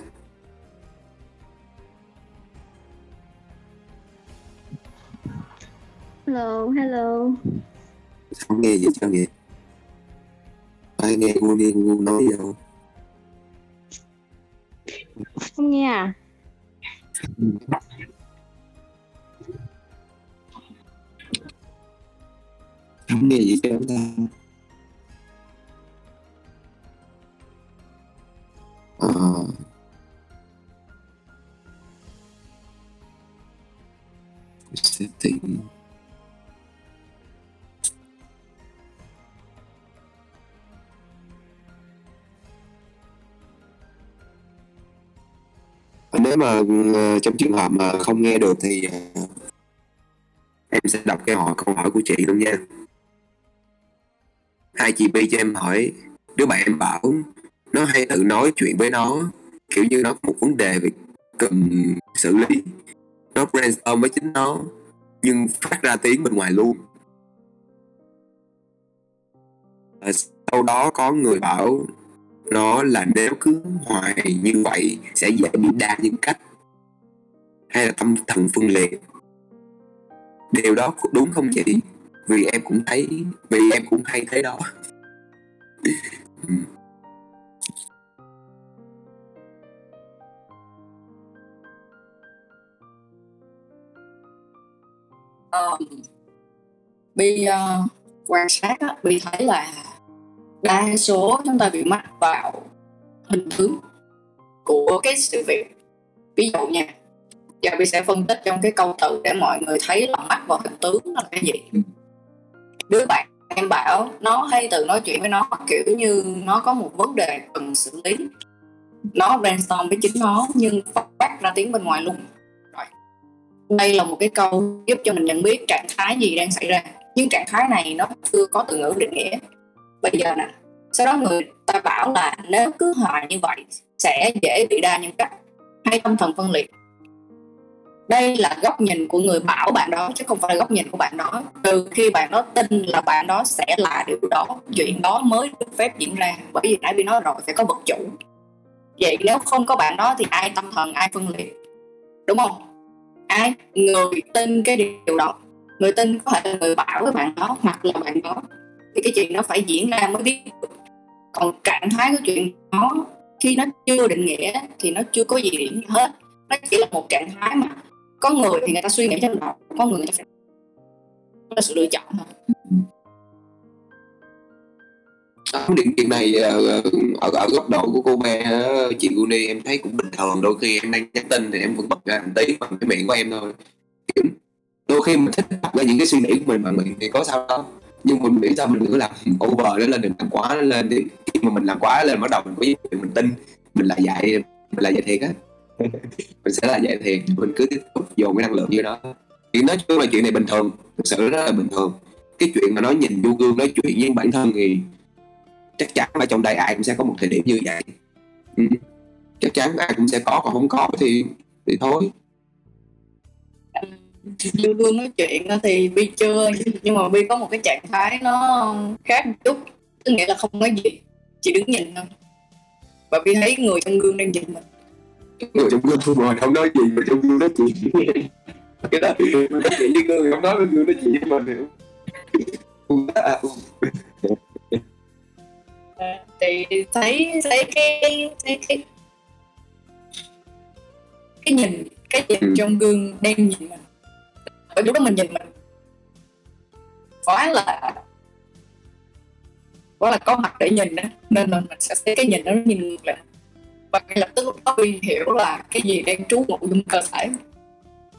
Hello, hello. không nghe gì cho vậy? Ai nghe Guni Gugu nói gì Không nghe à? không nghe gì chúng ta ờ setting nếu mà ờ, trong trường hợp mà không nghe được thì ờ, em sẽ đọc cái hỏi câu hỏi của chị luôn nha. Hai chị Bi cho em hỏi, đứa bạn em bảo, nó hay tự nói chuyện với nó, kiểu như nó có một vấn đề về cần xử lý. Nó brainstorm với chính nó, nhưng phát ra tiếng bên ngoài luôn. Ờ, sau đó có người bảo đó là nếu cứ hoài như vậy sẽ dễ bị đa nhân cách hay là tâm thần phân liệt điều đó đúng không chị vì em cũng thấy vì em cũng hay thấy đó Ừ. Bi uh, quan sát á, Bi thấy là đa số chúng ta bị mắc vào hình tướng của cái sự việc. Ví dụ nha giờ Bi sẽ phân tích trong cái câu từ để mọi người thấy là mắc vào hình tướng là cái gì. Đứa bạn em bảo nó hay tự nói chuyện với nó kiểu như nó có một vấn đề cần xử lý. Nó brainstorm với chính nó nhưng phát ra tiếng bên ngoài luôn. Rồi đây là một cái câu giúp cho mình nhận biết trạng thái gì đang xảy ra. Nhưng trạng thái này nó chưa có từ ngữ định nghĩa bây giờ nè, sau đó người ta bảo là nếu cứ hoài như vậy sẽ dễ bị đa nhân cách. Hay tâm thần phân liệt. Đây là góc nhìn của người bảo bạn đó, chứ không phải là góc nhìn của bạn đó. Từ khi bạn đó tin là bạn đó sẽ là điều đó, chuyện đó mới được phép diễn ra. Bởi vì nãy bị nói rồi, phải có vật chủ. Vậy nếu không có bạn đó thì ai tâm thần, ai phân liệt? Đúng không? Ai? Người tin cái điều đó. Người tin có thể là người bảo với bạn đó hoặc là bạn đó thì cái chuyện đó phải diễn ra mới biết còn trạng thái của chuyện đó khi nó chưa định nghĩa thì nó chưa có gì điểm hết. Nó chỉ là một trạng thái mà có người thì người ta suy nghĩ trong đầu có người người ta phải là sự lựa chọn thôi. Đó, điểm chuyện này ờ, ờ, ở ở góc độ của cô bé chị Guni em thấy cũng bình thường. Đôi khi em đang nhắn tin thì em vẫn bật ra một tí bằng cái miệng của em thôi. Đôi khi mình thích đọc ra những cái suy nghĩ của mình bằng miệng thì có sao đâu nhưng mình nghĩ sao mình đừng có làm over nó lên đừng làm quá nó lên thì khi mà mình làm quá lên bắt đầu mình có gì mình tin mình là dạy mình là dạy thiệt á. Mình sẽ là dạy thiệt mình cứ tiếp tục dồn cái năng lượng vô đó. Thì nói chung là chuyện này bình thường thực sự rất là bình thường. Cái chuyện mà nói nhìn vô gương nói chuyện với bản thân thì chắc chắn là trong đây ai cũng sẽ có một thời điểm như vậy. Ừ. chắc chắn ai cũng sẽ có còn không có thì thì thôi Lưu Hương nói chuyện thì Bi chưa nhưng mà Bi có một cái trạng thái nó khác một chút. Tức nghĩa là không có gì chỉ đứng nhìn thôi. Và Bi thấy người trong gương đang nhìn mình. Người trong gương không ngồi không nói gì người trong gương nói chuyện. Cái đó nói chuyện với gương không nói với gương nói chuyện với mình hiểu À, thì thấy thấy cái thấy cái cái nhìn cái nhìn Ừ. trong gương đang nhìn mình bởi lúc đó mình nhìn mình quá là quá là có mặt để nhìn đó nên là mình sẽ thấy cái nhìn đó nó nhìn ngược lại. Và ngay lập tức lúc đó Huy hiểu là cái gì đang trú ngụ trong cơ thể.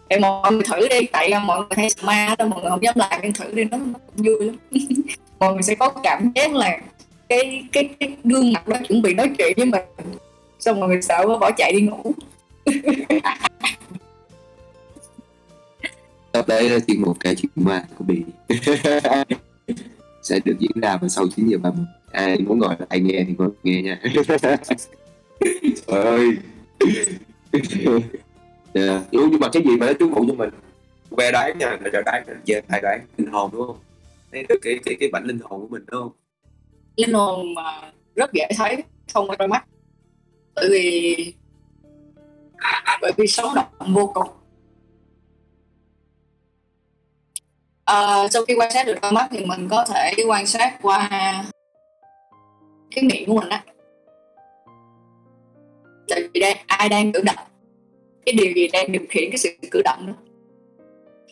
Em mọi người thử đi tại là mọi người thấy sợ ma đó mọi người không dám làm nhưng thử đi nó, nó cũng vui lắm. Mọi người sẽ có cảm giác là cái cái cái gương mặt đó chuẩn bị nói chuyện với mình. Xong mọi người sợ quá bỏ chạy đi ngủ. sắp tới là chuyên mục kể chuyện ma của bị. Sẽ được diễn ra vào sau 9 giờ 30 ai muốn ngồi ai nghe thì ngồi nghe nha. Trời ơi. Dạ, yeah. nhưng mà cái gì mà nó trú ngụ cho mình? Ve đoán nha, là cho đoán về tài đoán, linh hồn, đúng không? Thấy được cái cái cái bản linh hồn của mình, đúng không? Linh hồn mà rất dễ thấy, không qua đôi mắt. Bởi vì bởi vì sống động vô cùng. Ờ, sau khi quan sát được đôi mắt thì mình có thể quan sát qua cái miệng của mình á. Tại vì đây ai đang cử động, cái điều gì đang điều khiển cái sự cử động đó.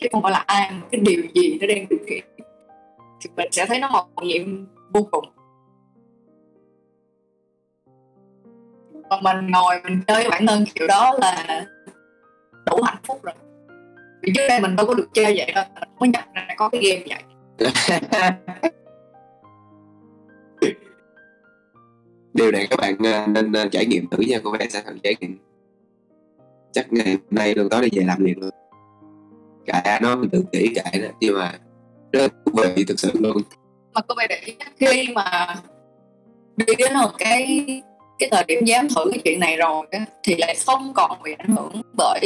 Chứ không phải là ai, mà cái điều gì nó đang điều khiển thì mình sẽ thấy nó màu nhiệm vô cùng. Còn mình ngồi mình chơi với bản thân kiểu đó là đủ hạnh phúc rồi vì trước đây mình đâu có được chơi vậy đâu mình có nhận ra có cái game vậy. Điều này các bạn ờ, nên ờ, trải nghiệm thử nha cô bé sẽ thử trải nghiệm. Chắc ngày hôm nay luôn tối đi về làm liền luôn. Cãi nó mình tự kỹ cãi đó nhưng mà rất thú vị thực sự luôn. Mà cô bé để ý khi mà đi đến một cái cái thời điểm dám thử cái chuyện này rồi thì lại không còn bị ảnh hưởng bởi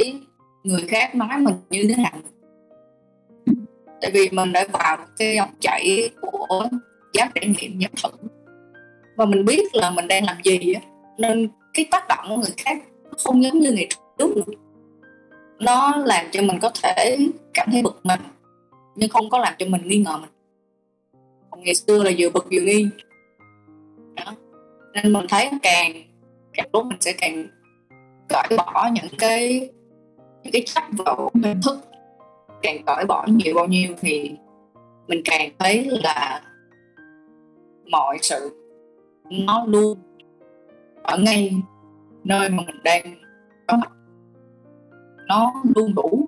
người khác nói mình như thế nào? Tại vì mình đã vào cái dòng chảy của giá trải nghiệm dám thử và mình biết là mình đang làm gì á, nên cái tác động của người khác nó không giống như ngày trước nữa nó làm cho mình có thể cảm thấy bực mình, nhưng không có làm cho mình nghi ngờ mình. Còn ngày xưa là vừa bực vừa nghi. Đó. nên mình thấy càng càng lúc mình sẽ càng cởi bỏ những cái cái chấp vào mình thức. Càng cởi bỏ nhiều bao nhiêu thì mình càng thấy là mọi sự nó luôn ở ngay nơi mà mình đang có mặt. Nó luôn đủ.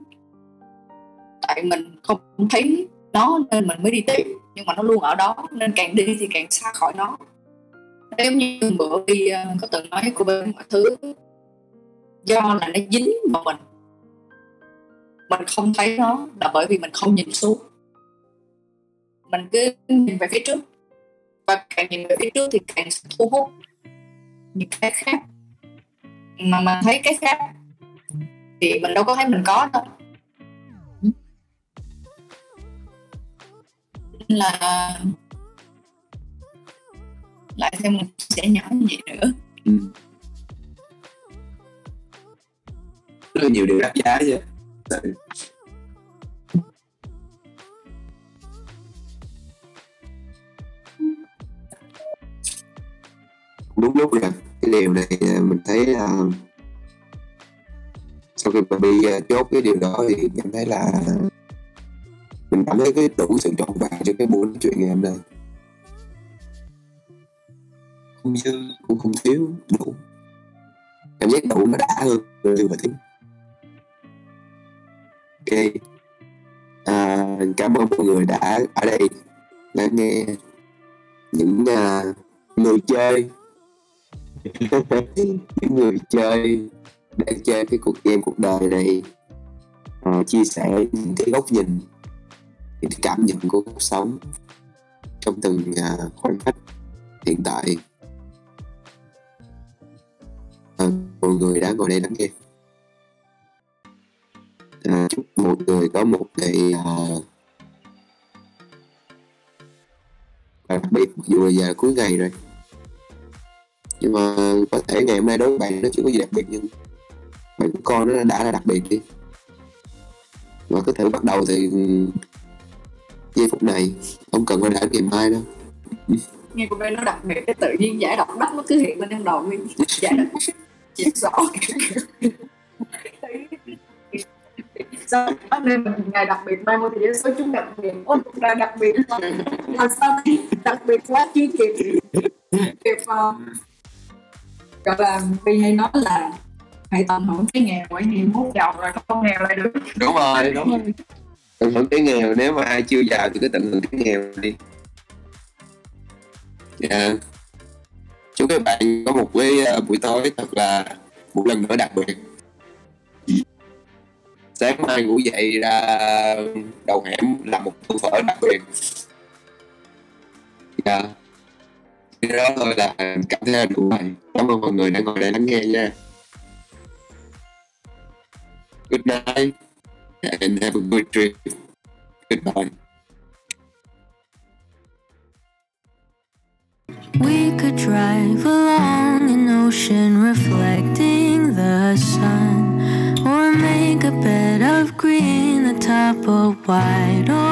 Tại mình không thấy nó nên mình mới đi tìm nhưng mà nó luôn ở đó, nên càng đi thì càng xa khỏi nó. Nếu như bữa đi ờ, có từng nói của bên mọi thứ, do là nó dính vào mình mình không thấy nó là bởi vì mình không nhìn xuống. Mình cứ nhìn về phía trước. Và càng nhìn về phía trước thì càng thu hút những cái khác. Mà mình thấy cái khác thì mình đâu có thấy mình có đâu. Là lại thêm một sẽ nhỏ như vậy nữa. Ừ. rất là nhiều điều đắt giá chứ đúng lúc là cái điều này à, mình thấy là sau khi mà bị à, chốt cái điều đó thì em thấy là mình cảm thấy cái đủ sự trọn vẹn cho cái buổi nói chuyện ngày hôm nay. Không dư cũng không thiếu đủ. Cảm giác đủ nó đã hơn từ và thiếu ok. À, cảm ơn mọi người đã ở đây lắng nghe những uh, người chơi. Những người chơi đang chơi cái cuộc game cuộc đời này uh, chia sẻ những cái góc nhìn những cái cảm nhận của cuộc sống trong từng uh, khoảnh khắc hiện tại. Uh, mọi người đã ngồi đây lắng nghe à, chúc một người có một ngày à, à đặc biệt dù là giờ cuối ngày rồi. Nhưng mà có thể ngày hôm nay đối với bạn nó chưa có gì đặc biệt nhưng bạn con nó đã là đặc biệt đi. Và có thể bắt đầu thì giây phút này không cần phải đợi ngày mai đâu. Nghe của bên nó đặc biệt cái tự nhiên giải độc đất nó cứ hiện lên trong đầu mình. Giải độc. Chết rõ sao nên mình ngày đặc biệt? Mai mô thì số chúng đặc biệt. Ôi là đặc biệt. Là sao đặc biệt quá chưa kịp kịp uh, gọi là vì hay nói là hãy tận hưởng cái nghèo bởi vì mốt giàu rồi không nghèo lại được. Đúng rồi đúng. Rồi tận hưởng cái nghèo nếu mà ai chưa giàu thì cứ tận hưởng cái nghèo đi. Dạ. Yeah. chúc các bạn có một cái uh, buổi tối thật là một lần nữa đặc biệt sáng mai ngủ dậy ra đầu hẻm làm một tô phở đặc biệt. Dạ. Yeah đó thôi là cảm thấy là đủ rồi. Cảm ơn mọi người đã ngồi đây lắng nghe nha. Good night and have a good trip. Goodbye. We could drive along. Wide open